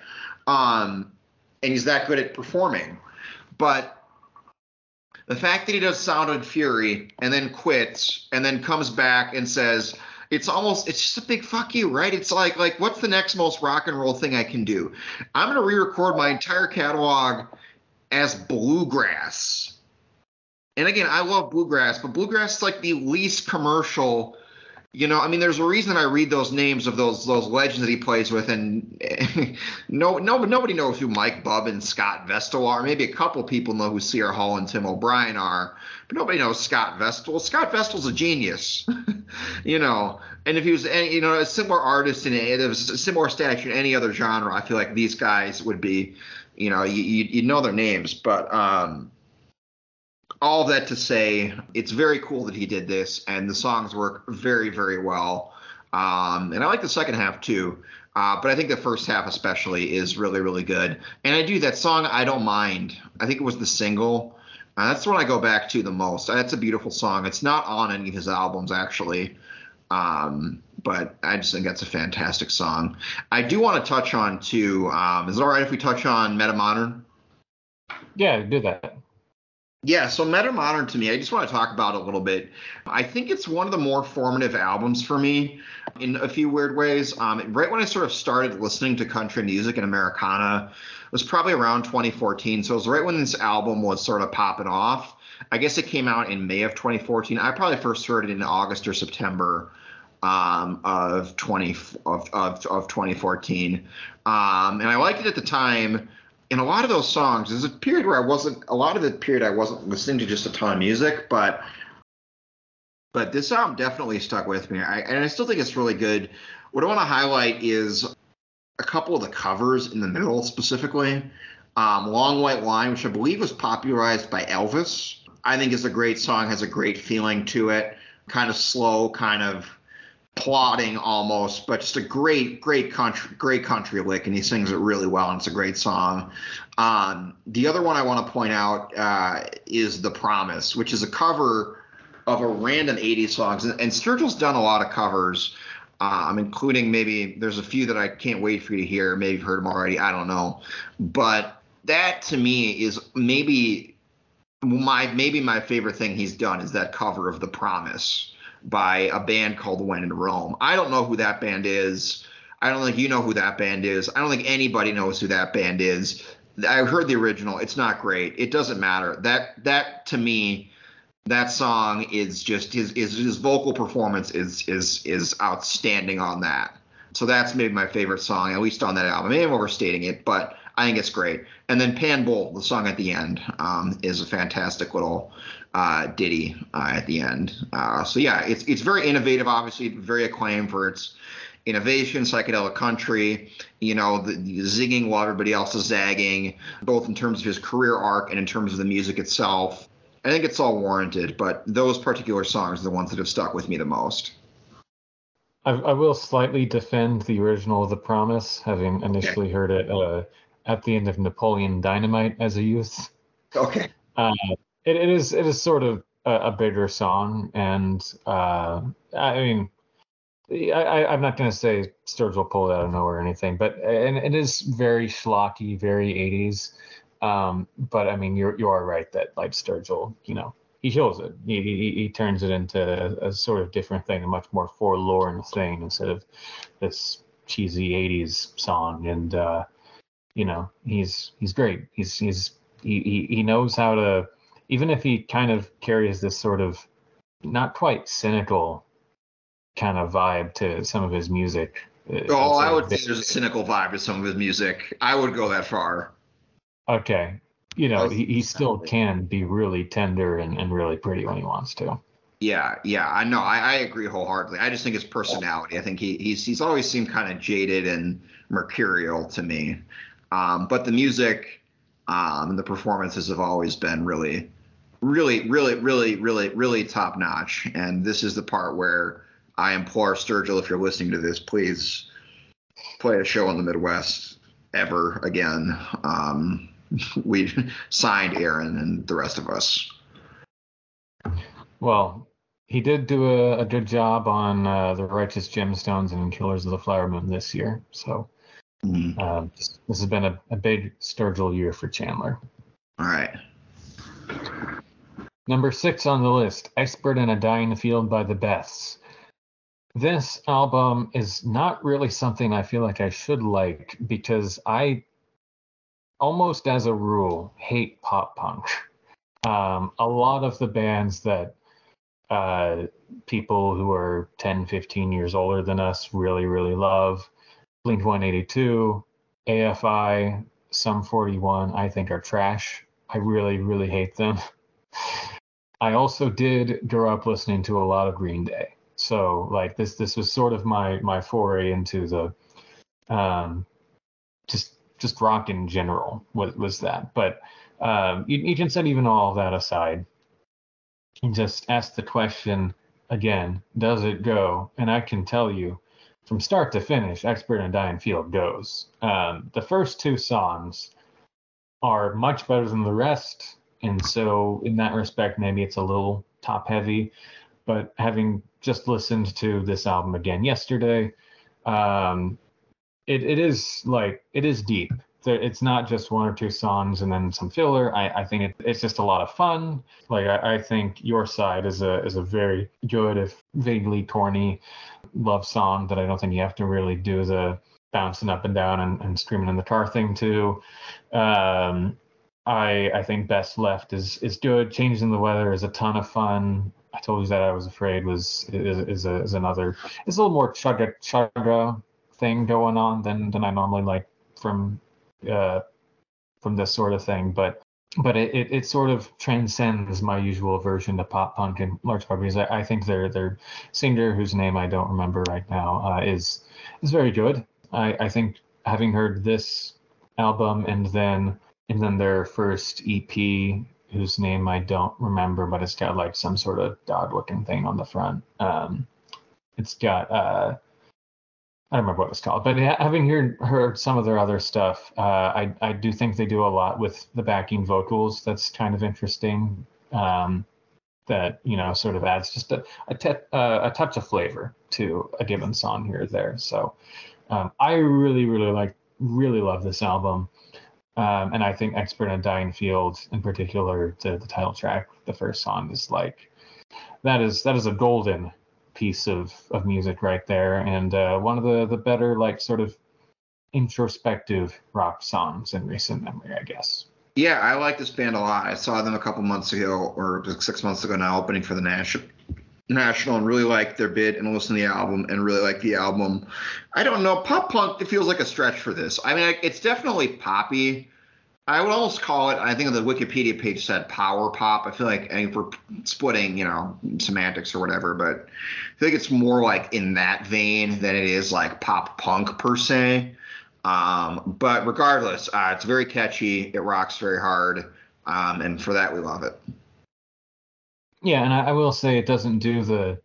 Um, and he's that good at performing. But the fact that he does Sound and Fury and then quits and then comes back and says it's almost it's just a big fuck you, right? It's like like what's the next most rock and roll thing I can do? I'm gonna re-record my entire catalog as bluegrass and again, I love bluegrass, but bluegrass is like the least commercial you know, I mean, there's a reason I read those names of those those legends that he plays with, and no, no, nobody knows who Mike Bub and Scott Vestal are. Maybe a couple people know who Sierra Hull and Tim O'Brien are, but nobody knows Scott Vestal. Scott Vestal's a genius, you know. And if he was, any, you know, a similar artist in a, a similar stature in any other genre, I feel like these guys would be, you know, you you know their names, but um, all that to say, it's very cool that he did this, and the songs work very, very well. Um, and I like the second half too, uh, but I think the first half especially is really, really good. And I do that song "I Don't Mind." I think it was the single. Uh, that's the one I go back to the most. That's a beautiful song. It's not on any of his albums actually, um, but I just think that's a fantastic song. I do want to touch on too. Um, is it all right if we touch on Metamodern? Yeah, do that. Yeah, so Metamodern to me, I just want to talk about a little bit. I think it's one of the more formative albums for me in a few weird ways. Um, right when I sort of started listening to country music and Americana, it was probably around 2014. So it was right when this album was sort of popping off. I guess it came out in May of 2014. I probably first heard it in August or September um, of 20 of, of, of 2014, um, and I liked it at the time in a lot of those songs, there's a period where I wasn't a lot of the period I wasn't listening to just a ton of music, but but this album definitely stuck with me. I, and I still think it's really good. What I want to highlight is a couple of the covers in the middle specifically. Um, Long White Line, which I believe was popularized by Elvis. I think is a great song, has a great feeling to it. Kind of slow, kind of plodding almost, but just a great, great country, great country lick, and he sings it really well, and it's a great song. Um, the other one I want to point out uh, is "The Promise," which is a cover of a random '80s songs, and, and Sturgill's done a lot of covers. Um, including maybe there's a few that I can't wait for you to hear. Maybe you've heard them already. I don't know, but that to me is maybe my maybe my favorite thing he's done is that cover of "The Promise." By a band called When in Rome. I don't know who that band is. I don't think you know who that band is. I don't think anybody knows who that band is. I heard the original. It's not great. It doesn't matter. That that to me, that song is just his his, his vocal performance is is is outstanding on that. So that's maybe my favorite song, at least on that album. Maybe I'm overstating it, but I think it's great. And then Pan the song at the end, um, is a fantastic little uh, ditty uh, at the end. Uh, so yeah, it's it's very innovative, obviously very acclaimed for its innovation, psychedelic country, you know, the, the, zigging while everybody else is zagging, both in terms of his career arc and in terms of the music itself. I think it's all warranted, but those particular songs are the ones that have stuck with me the most. I, I will slightly defend the original of The Promise, having initially okay. heard it uh, at the end of Napoleon Dynamite as a youth. Okay. Uh, it, it is it is sort of a, a bigger song, and uh, I mean, I, I'm not going to say Sturgill pulled out of nowhere or anything, but and it is very schlocky, very 80s. Um, but I mean, you're you are right that like Sturgill, you know, he shows it. He, he, he turns it into a, a, sort of different thing, a much more forlorn thing instead of this cheesy 80s song. And uh, you know, he's he's great. He's he's he, he, he knows how to even if he kind of carries this sort of not quite cynical kind of vibe to some of his music. Uh, oh, I would say there's a cynical vibe to some of his music. I would go that far. Okay. You know, he, he still can be really tender and, and really pretty when he wants to. Yeah, yeah, I know. I, I agree wholeheartedly. I just think his personality. I think he, he's he's always seemed kind of jaded and mercurial to me. Um, but the music um, and the performances have always been really really, really, really, really, really top notch. And this is the part where I implore Sturgill, if you're listening to this, please play a show in the Midwest ever again. Um, we signed Aaron and the rest of us. Well, he did do a, a good job on uh, the Righteous Gemstones and Killers of the Flower Moon this year. So mm-hmm. uh, this, this, has been a, a big Sturgill year for Chandler. All right. Number six on the list, Expert in a Dying Field by the Beths. This album is not really something I feel like I should like because I almost as a rule hate pop punk. Um, a lot of the bands that uh, people who are 10, 15 years older than us really, really love. Blink 182, AFI, Sum 41, I think are trash. I really, really hate them. I also did grow up listening to a lot of Green Day. So like this this was sort of my my foray into the um just just rock in general was was that. But um you, you can set even all that aside and just ask the question again, does it go? And I can tell you from start to finish, Expert in Dying Field goes. Um, the first two songs are much better than the rest. And so, in that respect, maybe it's a little top heavy. But having just listened to this album again yesterday, um, it, it is like, it is deep. It's not just one or two songs and then some filler. I, I think it, it's just a lot of fun. Like I, I think Your Side is a is a very good, if vaguely corny, love song that I don't think you have to really do the bouncing up and down and, and screaming in the car thing to. Um, I I think Best Left is is good. Changing the Weather is a ton of fun. I told you that I was afraid was is is, a, is another. It's a little more chugga chugga thing going on than than I normally like from uh from this sort of thing, but but it, it, it, sort of transcends my usual version of pop punk in large part because I, I think their their singer whose name I don't remember right now uh, is is very good. I, I think having heard this album and then and then their first EP, whose name I don't remember, but it's got like some sort of dog looking thing on the front. Um, it's got uh, I don't remember what it's called, but having heard heard some of their other stuff, uh, I I do think they do a lot with the backing vocals. That's kind of interesting. Um, that you know sort of adds just a a, te- uh, a touch of flavor to a given song here or there. So um, I really really like really love this album. Um, and I think Expert in Dying Field, in particular, the, the title track, the first song, is like that is that is a golden piece of, of music right there, and uh, one of the the better like sort of introspective rock songs in recent memory, I guess. Yeah, I like this band a lot. I saw them a couple months ago, or six months ago now, opening for the National National and really like their bid and listen to the album and really like the album. I don't know, pop punk. It feels like a stretch for this. I mean, it's definitely poppy. I would almost call it. I think the Wikipedia page said power pop. I feel like I mean, we're splitting, you know, semantics or whatever, but I think it's more like in that vein than it is like pop punk per se. Um, but regardless, uh, it's very catchy. It rocks very hard, um, and for that we love it. Yeah, and I, I, will say it doesn't do the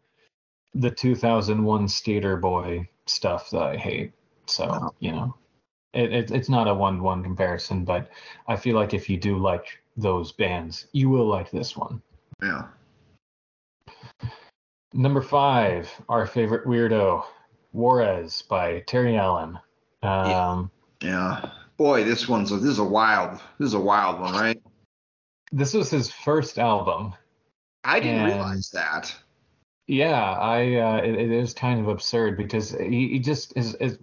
the 2001 Skater Boy stuff that I hate. So you know, it, it, it's not a one-one comparison, but I feel like if you do like those bands, you will like this one. Yeah. Number five, our favorite weirdo, Juarez by Terry Allen. Um, yeah. yeah. Boy, this one's a, this is a wild this is a wild one, right? This was his first album. I didn't and, realize that. Yeah, I uh, it, it is kind of absurd because he, he just is, is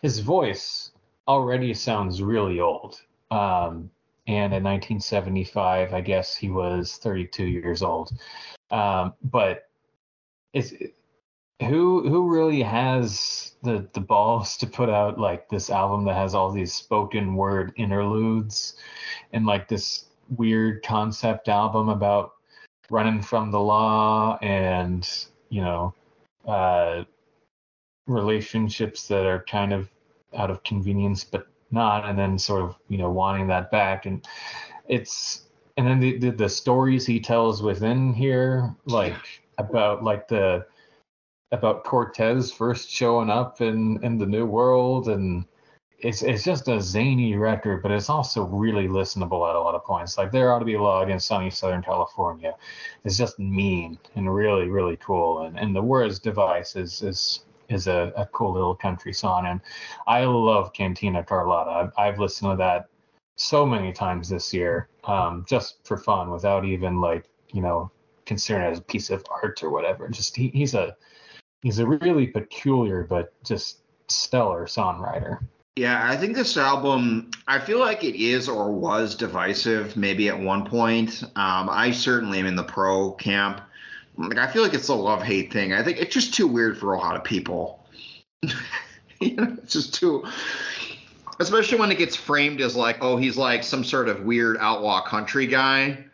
his voice already sounds really old. Um, and in 1975, I guess he was 32 years old. Um, but it's who who really has the the balls to put out like this album that has all these spoken word interludes and like this weird concept album about running from the law and you know uh, relationships that are kind of out of convenience but not and then sort of you know wanting that back. And it's and then the the, the stories he tells within here like about like the about Cortez first showing up in in the new world and it's it's just a zany record, but it's also really listenable at a lot of points. Like there ought to be a law against sunny Southern California. It's just mean and really really cool. And and the words device is is is a, a cool little country song. And I love Cantina Carlotta. I've, I've listened to that so many times this year, um, just for fun, without even like you know considering it as a piece of art or whatever. Just he, he's a he's a really peculiar but just stellar songwriter. Yeah, I think this album, I feel like it is or was divisive maybe at one point. Um, I certainly am in the pro camp. like I feel like it's a love hate thing. I think it's just too weird for a lot of people. you know, it's just too especially when it gets framed as like, oh, he's like some sort of weird outlaw country guy.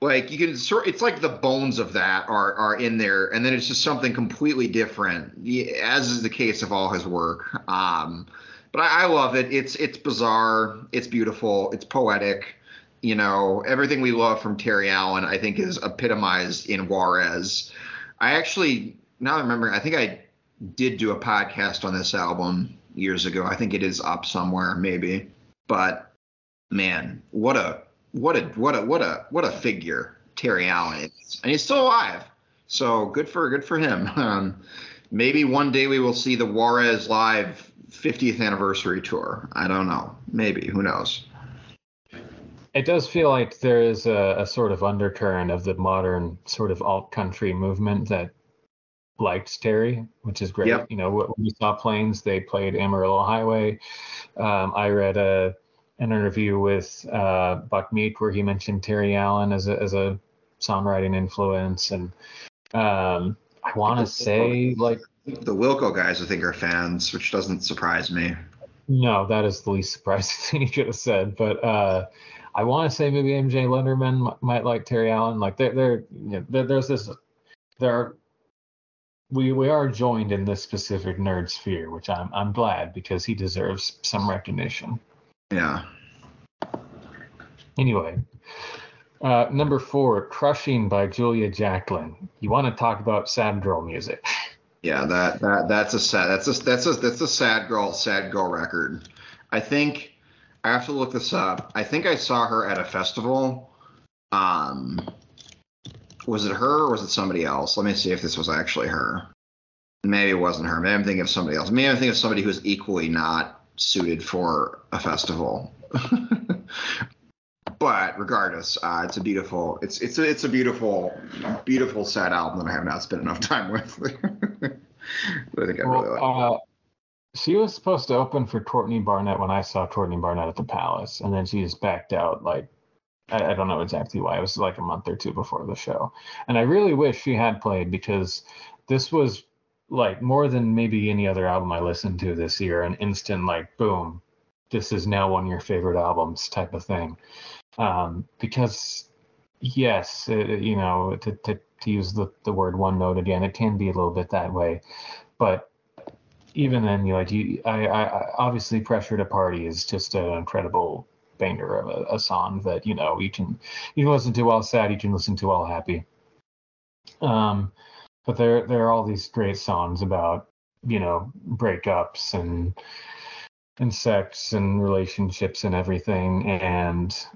Like you can sort, it's like the bones of that are are in there, and then it's just something completely different, as is the case of all his work. Um, but I, I love it. It's it's bizarre. It's beautiful. It's poetic. You know, everything we love from Terry Allen, I think, is epitomized in Juarez. I actually now I remember, I think I did do a podcast on this album years ago. I think it is up somewhere, maybe. But man, what a what a what a what a what a figure Terry Allen is, and he's still alive. So good for good for him. Um, maybe one day we will see the Juarez live 50th anniversary tour. I don't know. Maybe who knows. It does feel like there is a, a sort of undercurrent of the modern sort of alt country movement that liked Terry, which is great. Yep. You know, when we saw Plains, they played Amarillo Highway. Um, I read a an interview with uh, Buck Meek where he mentioned Terry Allen as a as a songwriting influence, and um, I want to say like the Wilco guys, I think, are fans, which doesn't surprise me. No, that is the least surprising thing you could have said, but. Uh, I want to say maybe MJ Lenderman might like Terry Allen. Like there, there, you know, there, there's this. There are we we are joined in this specific nerd sphere, which I'm I'm glad because he deserves some recognition. Yeah. Anyway, uh, number four, "Crushing" by Julia Jacklin. You want to talk about sad girl music? Yeah, that that that's a sad that's a that's a that's a sad girl sad girl record. I think I have to look this up. I think I saw her at a festival. Um, was it her or was it somebody else? Let me see if this was actually her. Maybe it wasn't her. Maybe I'm thinking of somebody else. Maybe I'm thinking of somebody who's equally not suited for a festival. but regardless, uh, it's a beautiful, it's it's a, it's a beautiful, beautiful sad album that I have not spent enough time with. I think I well, really like. Uh, she was supposed to open for Courtney Barnett when I saw Courtney Barnett at the Palace, and then she just backed out like I, I, don't know exactly why. It was like a month or two before the show. And I really wish she had played because this was like more than maybe any other album I listened to this year, an instant like boom, this is now one of your favorite albums type of thing. Um, because yes, it, you know, to, to, to use the, the word one note again, it can be a little bit that way, but even then, you like you, I, I obviously pressure to party is just an incredible banger of a, a, song that you know you can you can listen to while sad, you can listen to while happy. Um, but there there are all these great songs about you know breakups and and sex and relationships and everything and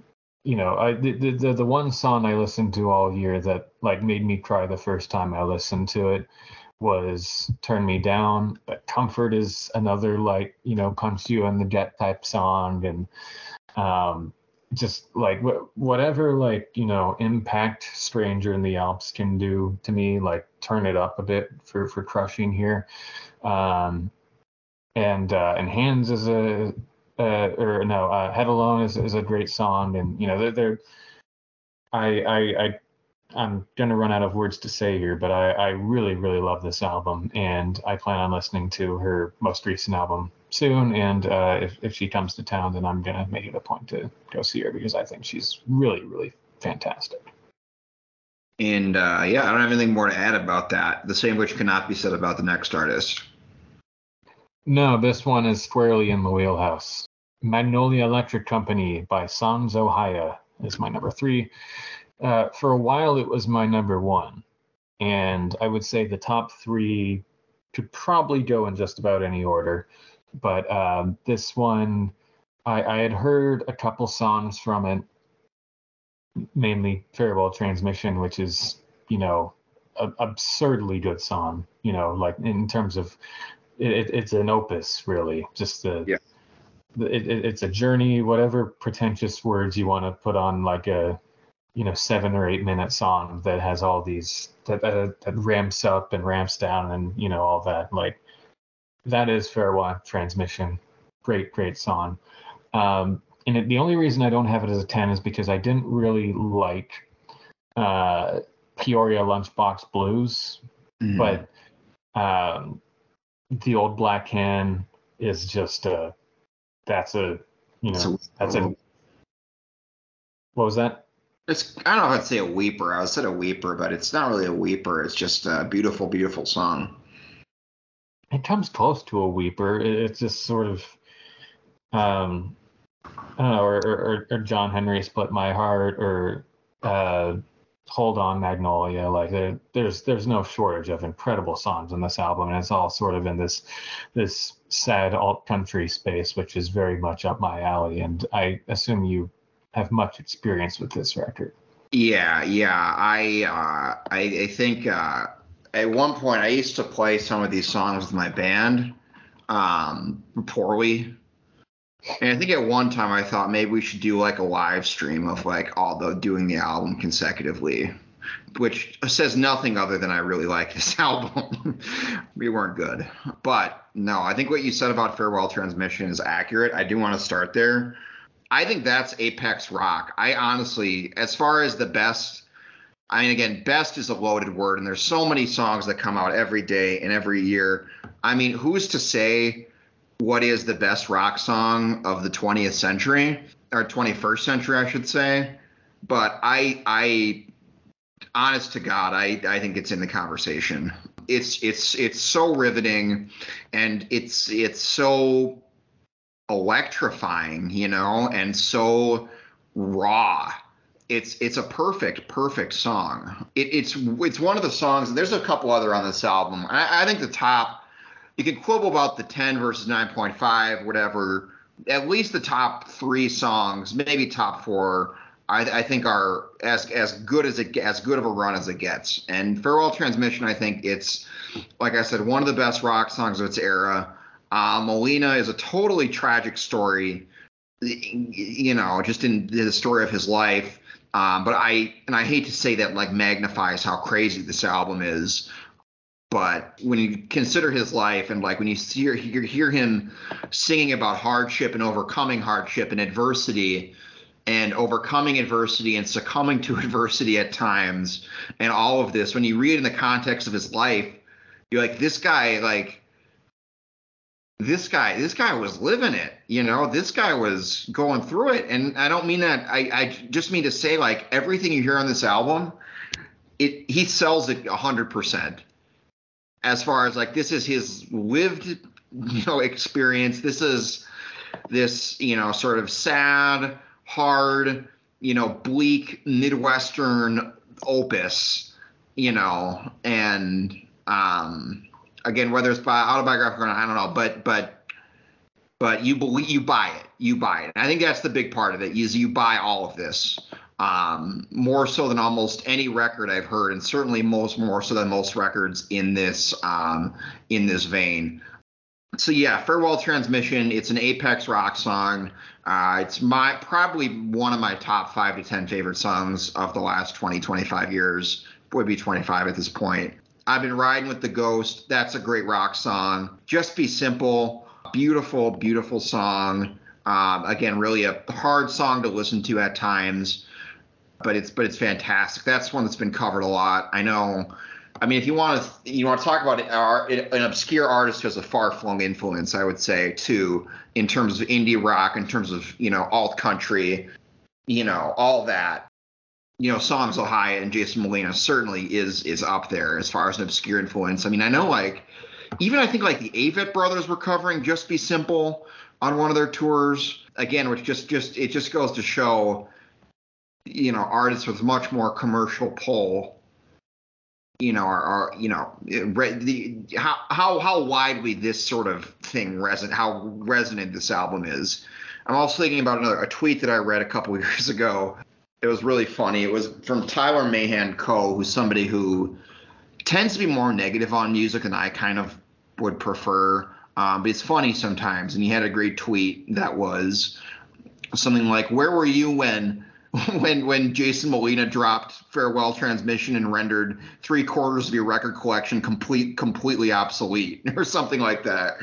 you know i the, the the one song i listened to all year that like made me cry the first time i listened to it was turn me down but comfort is another like you know punch you in the gut type song and um, just like wh- whatever like you know impact stranger in the alps can do to me like turn it up a bit for for crushing here. Um and uh and hands is a uh, or no uh, head alone is, is a great song and you know they're, they're I, I i I'm gonna run out of words to say here, but I, I really, really love this album, and I plan on listening to her most recent album soon. And uh, if if she comes to town, then I'm gonna make it a point to go see her because I think she's really, really fantastic. And uh, yeah, I don't have anything more to add about that. The same which cannot be said about the next artist. No, this one is squarely in the wheelhouse. Magnolia Electric Company by Songs: Ohia is my number three. Uh, for a while, it was my number one. And I would say the top three could probably go in just about any order. But um, this one, I, I, had heard a couple songs from it, mainly Farewell Transmission, which is, you know, a, absurdly good song, you know, like in terms of it, it's an opus, really. Just the. Yeah. It, it, it's a journey, whatever pretentious words you want to put on like a you know seven or eight minute song that has all these that, that, that ramps up and ramps down and you know all that like that is farewell transmission great great song um, and it, the only reason i don't have it as a 10 is because i didn't really like uh, Peoria Lunchbox Blues, mm-hmm. but um, the old black hen is just a that's a you know a, that's a what was that? It's I don't know if I'd say a weeper. I would say a weeper, but it's not really a weeper. It's just a beautiful, beautiful song. It comes close to a weeper. It's just sort of um I don't know, or, or, or John Henry split my heart, or uh, Hold On Magnolia. Like there, there's there's no shortage of incredible songs on this album, and it's all sort of in this this sad alt country space, which is very much up my alley. And I assume you have much experience with this record. Yeah, yeah. I uh, I, I think uh, at one point I used to play some of these songs with my band um, poorly and I think at one time I thought maybe we should do like a live stream of like all the doing the album consecutively, which says nothing other than I really like this album. we weren't good. But no, I think what you said about Farewell Transmission is accurate. I do want to start there. I think that's apex rock. I honestly, as far as the best I mean, again, best is a loaded word, and there's so many songs that come out every day and every year. I mean, who's to say what is the best rock song of the 20th century or 21st century, I should say. But I, I, honest to God, I, I think it's in the conversation. It's, it's, it's so riveting, and it's, it's so electrifying, you know, and so raw. It's, it's a perfect, perfect song. It, it's, it's one of the songs. There's a couple other on this album. I, I think the top you can quibble about the 10 versus 9.5, whatever. At least the top three songs, maybe top four, I, I, think are as as good as it as good of a run as it gets. And Farewell Transmission, I think it's like I said, one of the best rock songs of its era. Uh, Molina is a totally tragic story, you know, just in the story of his life. Um, but I and I hate to say that like magnifies how crazy this album is. But when you consider his life and like when you hear, you hear him singing about hardship and overcoming hardship and adversity and overcoming adversity and succumbing to adversity at times and all of this, when you read in the context of his life, you're like, this guy, like, this guy, this guy was living it, you know, this guy was going through it. And I don't mean that, I, I just mean to say, like, everything you hear on this album, it he sells it 100% as far as like this is his lived you know experience. This is this you know sort of sad hard you know bleak midwestern opus you know and um again whether it's by autobiographical or not i don't know but but but you believe you buy it. You buy it. And i think that's the big part of it is you buy all of this um, more so than almost any record I've heard, and certainly most more so than most records in this um, in this vein. So yeah, farewell transmission. It's an apex rock song. Uh, it's my probably one of my top five to ten favorite songs of the last 20, 25 years. Would be 25 at this point. I've been riding with the ghost. That's a great rock song. Just be simple. Beautiful, beautiful song. Um, again, really a hard song to listen to at times but it's but it's fantastic. That's one that's been covered a lot. I know. I mean, if you want to you want to talk about it, an obscure artist who has a far flung influence, I would say too, in terms of indie rock, in terms of you know alt country, you know all that. You know, Songs: Ohia and Jason Molina certainly is is up there as far as an obscure influence. I mean, I know like even I think like the Avett Brothers were covering "Just Be Simple" on one of their tours. Again, which just just it just goes to show you know artists with much more commercial pull you know are, are you know the how how how widely this sort of thing resonate how resonant this album is. I'm also thinking about another a tweet that i read a couple years ago. It was really funny. It was from Tyler Mahan Coe who's somebody who tends to be more negative on music than i kind of would prefer. Um, but it's funny sometimes. And he had a great tweet that was something like where were you when when when Jason Molina dropped farewell transmission and rendered three quarters of your record collection complete completely obsolete or something like that.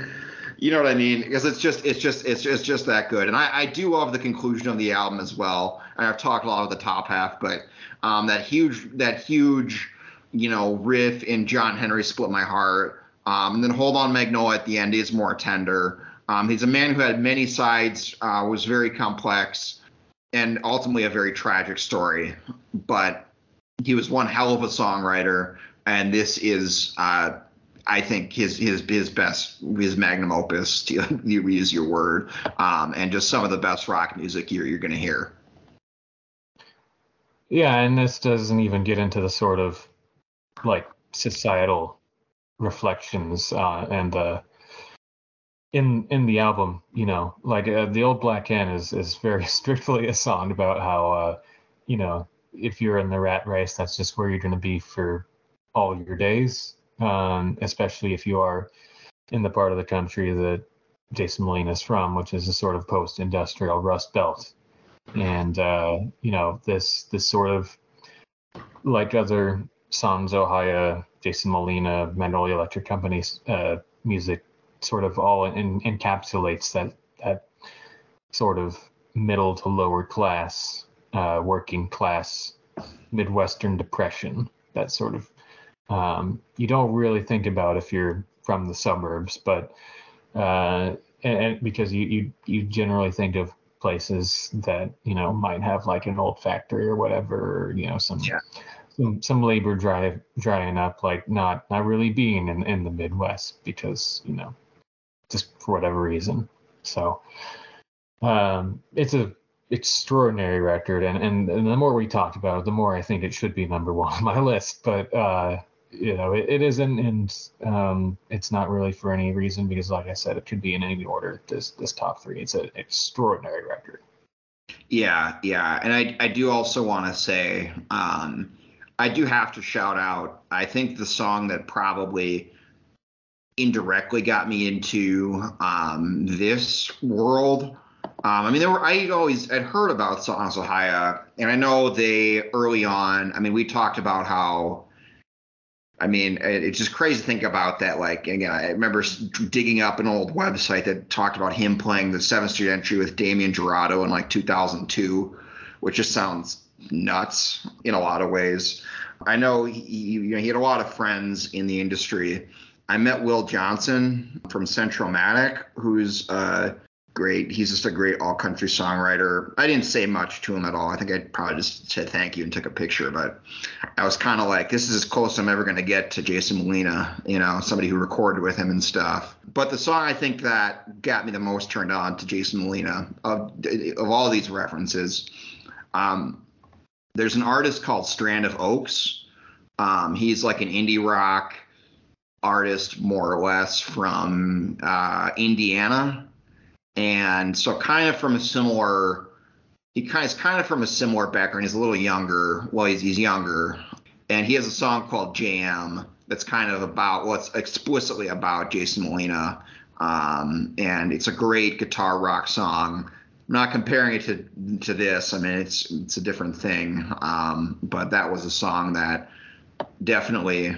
you know what I mean? Because it's just it's just it's it's just that good. And I, I do love the conclusion of the album as well. And I've talked a lot of the top half, but um, that huge that huge you know riff in John Henry split my heart. Um, and then Hold On Magnolia at the end is more tender. Um, he's a man who had many sides, uh, was very complex, and ultimately a very tragic story. But he was one hell of a songwriter, and this is, uh, I think, his his his best, his magnum opus. To reuse your word, um, and just some of the best rock music you're you're to hear. Yeah, and this doesn't even get into the sort of like societal reflections uh, and the in in the album, you know, like uh, the old Black Hen is is very strictly a song about how, uh, you know, if you're in the rat race, that's just where you're going to be for all your days. Um, especially if you are in the part of the country that Jason Molina is from, which is a sort of post-industrial Rust Belt, and uh, you know this this sort of like other Songs: Ohia, Jason Molina, Magnolia Electric Company's uh, music sort of all in, encapsulates that that sort of middle to lower class, uh, working class, Midwestern depression. That sort of um, you don't really think about if you're from the suburbs, but uh, and, and because you, you you generally think of places that you know might have like an old factory or whatever, or, you know some. Yeah some some labor dry, drying up, like not not really being in, in the Midwest because you know just for whatever reason. So um, it's a extraordinary record, and, and and the more we talked about it, the more I think it should be number one on my list. But uh, you know, it, it isn't, and um, it's not really for any reason because, like I said, it could be in any order. This this top three, it's an extraordinary record. Yeah, yeah, and I I do also want to say, um, I do have to shout out. I think the song that probably indirectly got me into um, this world. Um, I mean, there were I always had heard about Songs: Ohia, and I know they early on. I mean, we talked about how. I mean, it's just crazy to think about that. Like again, I remember digging up an old website that talked about him playing the Seventh Street Entry with Damien Jurado in like 2002, which just sounds nuts in a lot of ways. I know he, you know, he had a lot of friends in the industry I met Will Johnson from Centromatic, who's uh, great. He's just a great alt country songwriter. I didn't say much to him at all. I think I probably just said thank you and took a picture, but I was kind of like, this is as close I'm ever going to get to Jason Molina, you know, somebody who recorded with him and stuff. But the song I think that got me the most turned on to Jason Molina of, of all these references, um, there's an artist called Strand of Oaks. Um, he's like an indie rock artist, more or less, from uh, Indiana, and so kind of from a similar. He kind of is kind of from a similar background. He's a little younger. Well, he's he's younger, and he has a song called "JM" that's kind of about what's well, explicitly about Jason Molina, um, and it's a great guitar rock song. I'm not comparing it to to this. I mean, it's it's a different thing. Um, but that was a song that definitely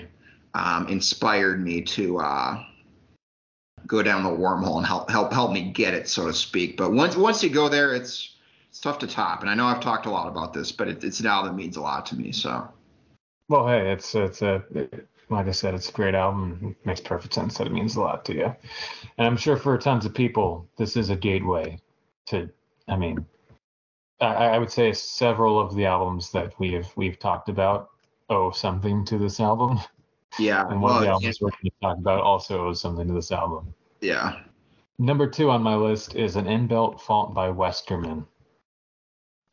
um, inspired me to uh, go down the wormhole and help help help me get it, so to speak. But once once you go there, it's it's tough to top. And I know I've talked a lot about this, but it, it's album that means a lot to me. So. Well, hey, it's it's a like I said, it's a great album. It makes perfect sense that it means a lot to you, and I'm sure for tons of people, this is a gateway to. I mean, I, I would say several of the albums that we've we've talked about owe something to this album. Yeah. And one well, of the albums we're going to talk about also owes something to this album. Yeah. Number two on my list is an inbuilt fault by Westerman,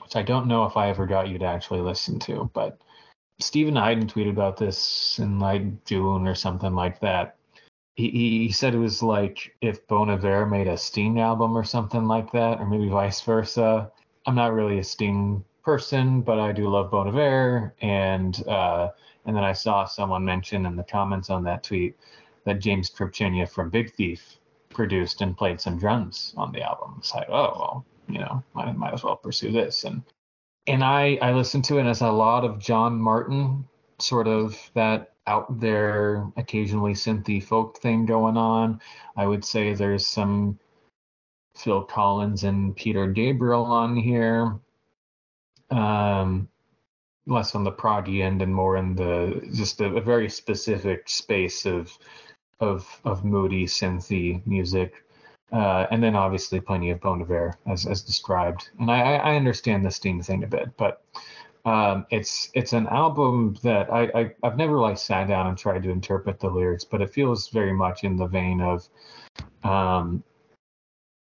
which I don't know if I ever got you to actually listen to, but Steven Hyden tweeted about this in like June or something like that. He, he said it was like if Bon Iver made a Sting album or something like that, or maybe vice versa. I'm not really a Sting person, but I do love Bon Iver, and uh, and then I saw someone mention in the comments on that tweet that James Krivchenia from Big Thief produced and played some drums on the album. It's like, oh well, you know, might might as well pursue this. And and I I listened to it as a lot of John Martyn, sort of that out there, occasionally synthy folk thing going on. I would say there's some Phil Collins and Peter Gabriel on here. Um, less on the proggy end and more in the just a, a very specific space of of of moody synthy music. Uh, and then obviously plenty of Bon Iver as as described. And I, I understand the Sting thing a bit, but um, it's it's an album that I, I have never like sat down and tried to interpret the lyrics, but it feels very much in the vein of um,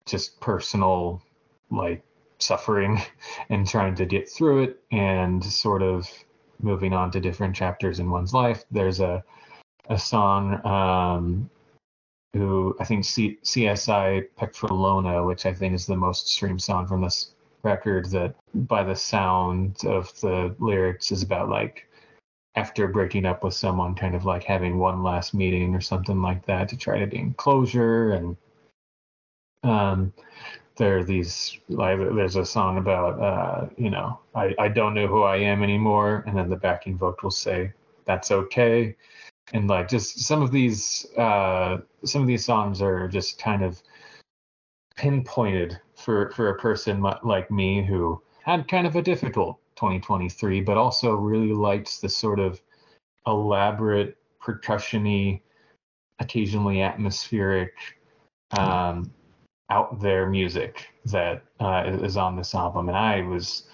just personal like suffering and trying to get through it and sort of moving on to different chapters in one's life. There's a a song um, who I think C- CSI Petralona, which I think is the most streamed song from this record, that by the sound of the lyrics is about like after breaking up with someone, kind of like having one last meeting or something like that to try to gain closure and um there are these like there's a song about uh you know I, I don't know who I am anymore and then the backing vocals say that's okay. And like just some of these uh some of these songs are just kind of pinpointed for for a person like me who had kind of a difficult 2023 but also really liked the sort of elaborate percussiony occasionally atmospheric um out there music that uh, is on this album, and I was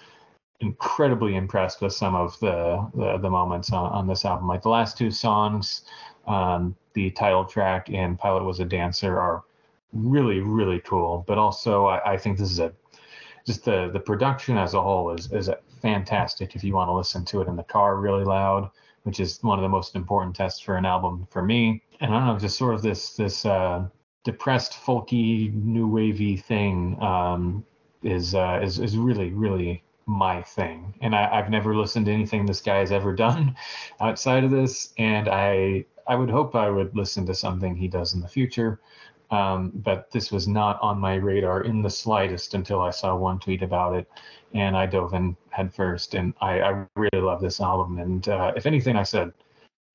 incredibly impressed with some of the the, the moments on, on, this album. Like the last two songs, um, the title track and "Pilot Was a Dancer" are really really cool. But also, I, I think this is a just the the production as a whole is is fantastic. If you want to listen to it in the car really loud, which is one of the most important tests for an album for me. And I don't know, just sort of this this uh, depressed, folky, new wavy thing um, is uh, is is really really my thing. And I, I've never listened to anything this guy has ever done outside of this, and I I would hope I would listen to something he does in the future. Um, but this was not on my radar in the slightest until I saw one tweet about it, and I dove in headfirst. And I, I really love this album. And uh, if anything I said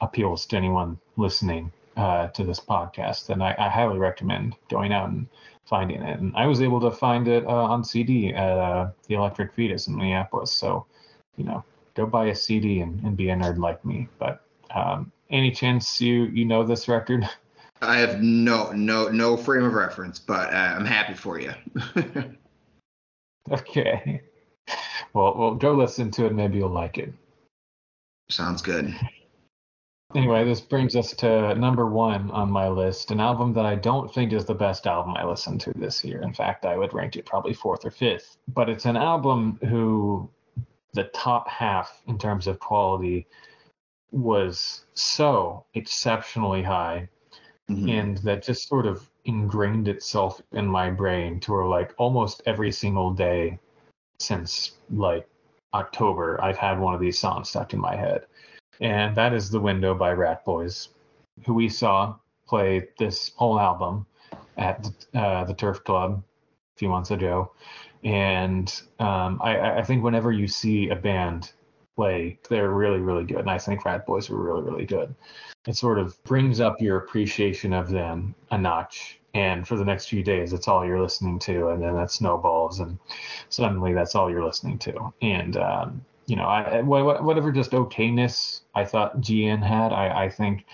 appeals to anyone listening, uh, to this podcast, then I, I, highly recommend going out and finding it. And I was able to find it uh, on CD at uh, the Electric Fetus in Minneapolis. So, you know, go buy a CD and, and be a nerd like me. But um, any chance you you know this record? I have no no no frame of reference, but uh, I'm happy for you. okay. Well, well, go listen to it. Maybe you'll like it. Sounds good. Anyway, this brings us to number one on my list, an album that I don't think is the best album I listened to this year. In fact, I would rank it probably fourth or fifth. But it's an album who the top half in terms of quality was so exceptionally high mm-hmm. and that just sort of ingrained itself in my brain to where like almost every single day since like October, I've had one of these songs stuck in my head and that is The Window by Ratboys, who we saw play this whole album at uh, the Turf Club a few months ago. And um, I, I, think whenever you see a band play, they're really, really good. And I think Ratboys were really, really good. It sort of brings up your appreciation of them a notch. And for the next few days, it's all you're listening to. And then that snowballs, and suddenly that's all you're listening to. And um, you know, I, whatever just okayness I thought GN had, I, I think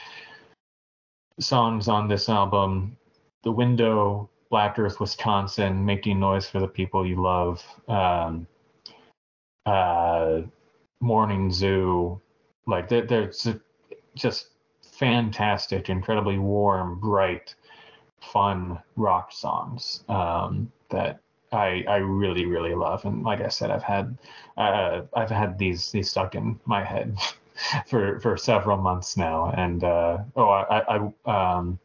songs on this album, The Window, Black Earth, Wisconsin, Making Noise for the People You Love, um, uh, Morning Zoo, like they're, they're just fantastic, incredibly warm, bright, fun rock songs um, that I I really really love, and like I said, I've had uh, I've had these these stuck in my head for for several months now, and uh, oh I I um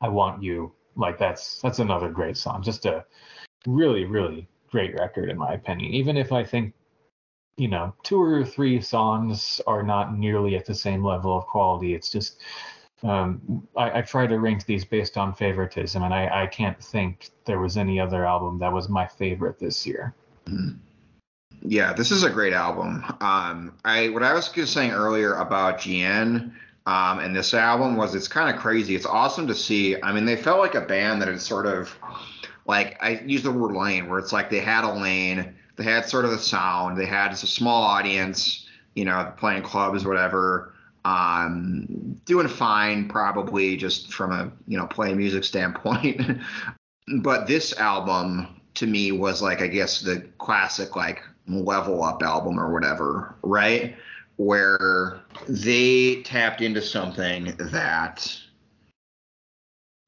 I want you like that's that's another great song, just a really really great record in my opinion. Even if I think you know two or three songs are not nearly at the same level of quality, it's just um, I, I, try to rank these based on favoritism, and I, I, can't think there was any other album that was my favorite this year. Mm. Yeah, this is a great album. Um, I what I was saying earlier about GN um, and this album was it's kind of crazy. It's awesome to see. I mean, they felt like a band that had sort of like I use the word lane, where it's like they had a lane, they had sort of the sound, they had a small audience, you know, playing clubs, whatever. Um, doing fine, probably just from a you know playing music standpoint. but this album to me was like I guess the classic like level up album or whatever, right? Where they tapped into something that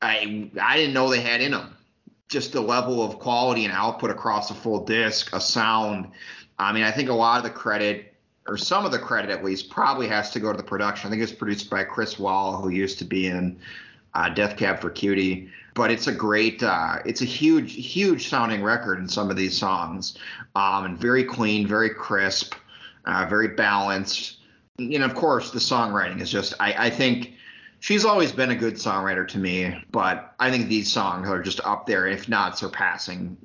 I I didn't know they had in them. Just the level of quality and output across a full disc, a sound. I mean, I think a lot of the credit, or some of the credit at least, probably has to go to the production. I think it's produced by Chris Walla, who used to be in uh, Death Cab for Cutie. But it's a great, uh, it's a huge, huge sounding record in some of these songs, um, and very clean, very crisp, uh, very balanced. And of course, the songwriting is just, I, I think she's always been a good songwriter to me, but I think these songs are just up there, if not surpassing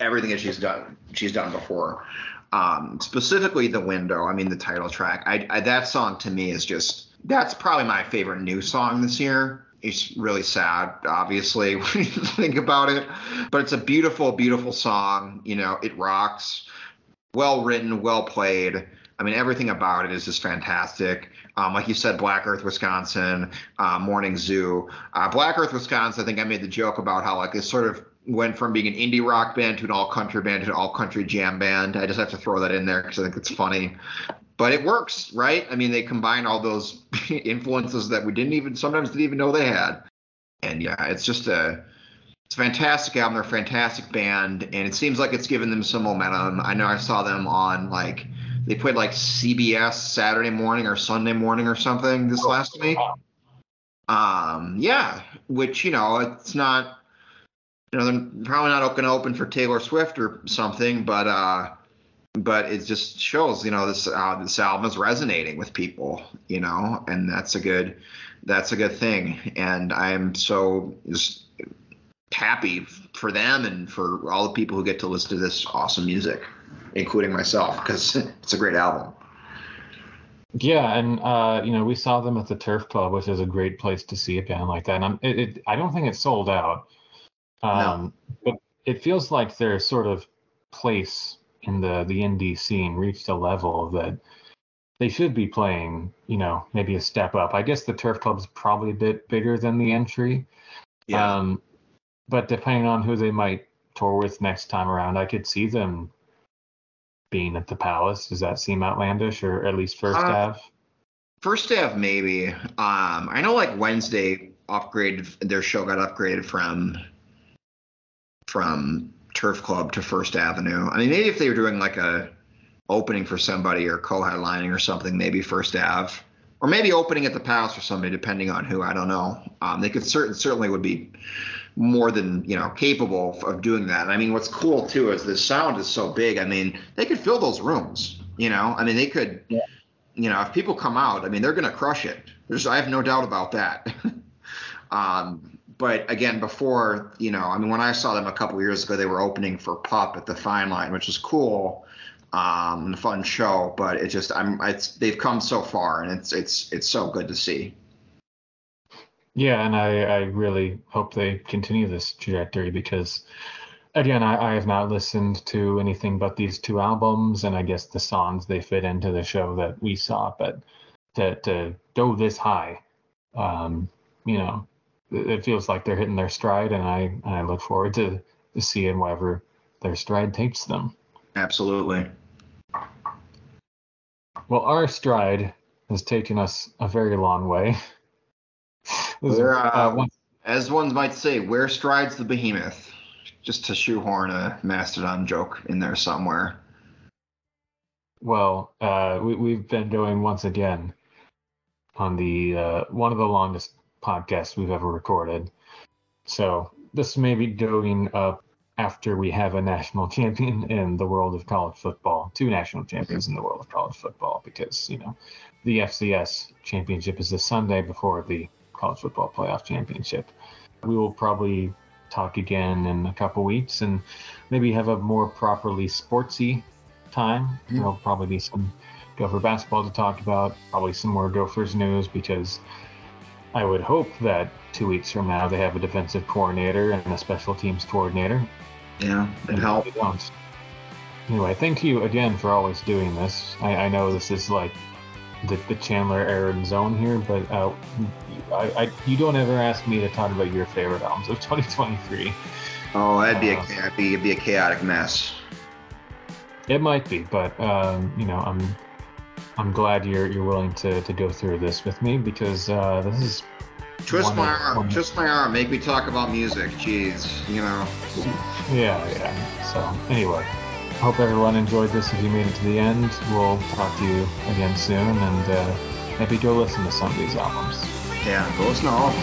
everything that she's done. She's done before. Um, specifically, the window. I mean, the title track. I, I, that song to me is just that's probably my favorite new song this year. It's really sad, obviously, when you think about it, but it's a beautiful, beautiful song. You know, it rocks. Well written, well played. I mean, everything about it is just fantastic. Um, like you said, Black Earth, Wisconsin, uh, Morning Zoo. Uh, Black Earth, Wisconsin, I think I made the joke about how like it sort of went from being an indie rock band to an alt country band to an alt country jam band. I just have to throw that in there because I think it's funny. But it works, right? I mean, they combine all those influences that we didn't even sometimes didn't even know they had. And yeah, it's just a it's a fantastic album. They're a fantastic band, and it seems like it's given them some momentum. I know I saw them on like they played like CBS Saturday morning or Sunday morning or something this last week. Um, yeah, which you know it's not, you know, they're probably not going to open for Taylor Swift or something, but uh, but it just shows, you know, this uh, this album is resonating with people, you know, and that's a good that's a good thing, and I'm so just happy for them and for all the people who get to listen to this awesome music including myself, because it's a great album. Yeah, and uh, you know we saw them at the Turf Club, which is a great place to see a band like that. And it, it, I don't think it's sold out, um, no. but it feels like their sort of place in the the indie scene reached a level that they should be playing. You know, maybe a step up. I guess the Turf Club's probably a bit bigger than the Entry. Yeah. Um, but depending on who they might tour with next time around, I could see them being at the palace. Does that seem outlandish, or at least first uh, half? First half, maybe. Um, I know like Wednesday upgraded their show got upgraded from from Turf Club to First Avenue. I mean, maybe if they were doing like a opening for somebody or co-headlining or something, maybe First Ave, or maybe opening at the Palace for somebody, depending on who. I don't know. Um, they could certain certainly would be more than you know capable of doing that. And I mean, what's cool too is the sound is so big. I mean, they could fill those rooms. You know, I mean, they could. Yeah. You know, if people come out, I mean, they're going to crush it. There's, I have no doubt about that. um, but again, before you know, I mean, when I saw them a couple years ago, they were opening for Pup at the Fine Line, which is cool, um, and a fun show. But it just, I'm, it's, they've come so far, and it's, it's, it's so good to see. Yeah, and I, I really hope they continue this trajectory because, again, I, I have not listened to anything but these two albums, and I guess the songs they fit into the show that we saw. But to, to go this high, um, you know, it feels like they're hitting their stride, and I, I look forward to, to seeing wherever their stride takes them. Absolutely. Well, our stride has taken us a very long way. Where, uh, uh, as one might say, where strides the behemoth? Just to shoehorn a Mastodon joke in there somewhere. Well, uh, we, we've been going once again on the uh, one of the longest podcasts we've ever recorded. So this may be going up after we have a national champion in the world of college football, two national champions in the world of college football, because you know the FCS championship is this Sunday before the college football playoff championship. We will probably talk again in a couple weeks and maybe have a more properly sportsy time. Mm-hmm. There'll probably be some Gopher basketball to talk about, probably some more Gophers news because I would hope that two weeks from now they have a defensive coordinator and a special teams coordinator. Yeah, it helps. Anyway, thank you again for always doing this. I, I know this is like the, the Chandler Aaron zone here, but uh, I, I, you don't ever ask me to talk about your favorite albums of 2023. Oh, that'd be, uh, a, that'd be, it'd be a chaotic mess. It might be, but um, you know, I'm I'm glad you're you're willing to, to go through this with me because uh, this is twist my arm, twist my arm, make me talk about music. Jeez, you know. Yeah, yeah. So anyway, hope everyone enjoyed this. If you made it to the end, we'll talk to you again soon, and uh, maybe go listen to some of these albums. Yeah, go listen to all of them.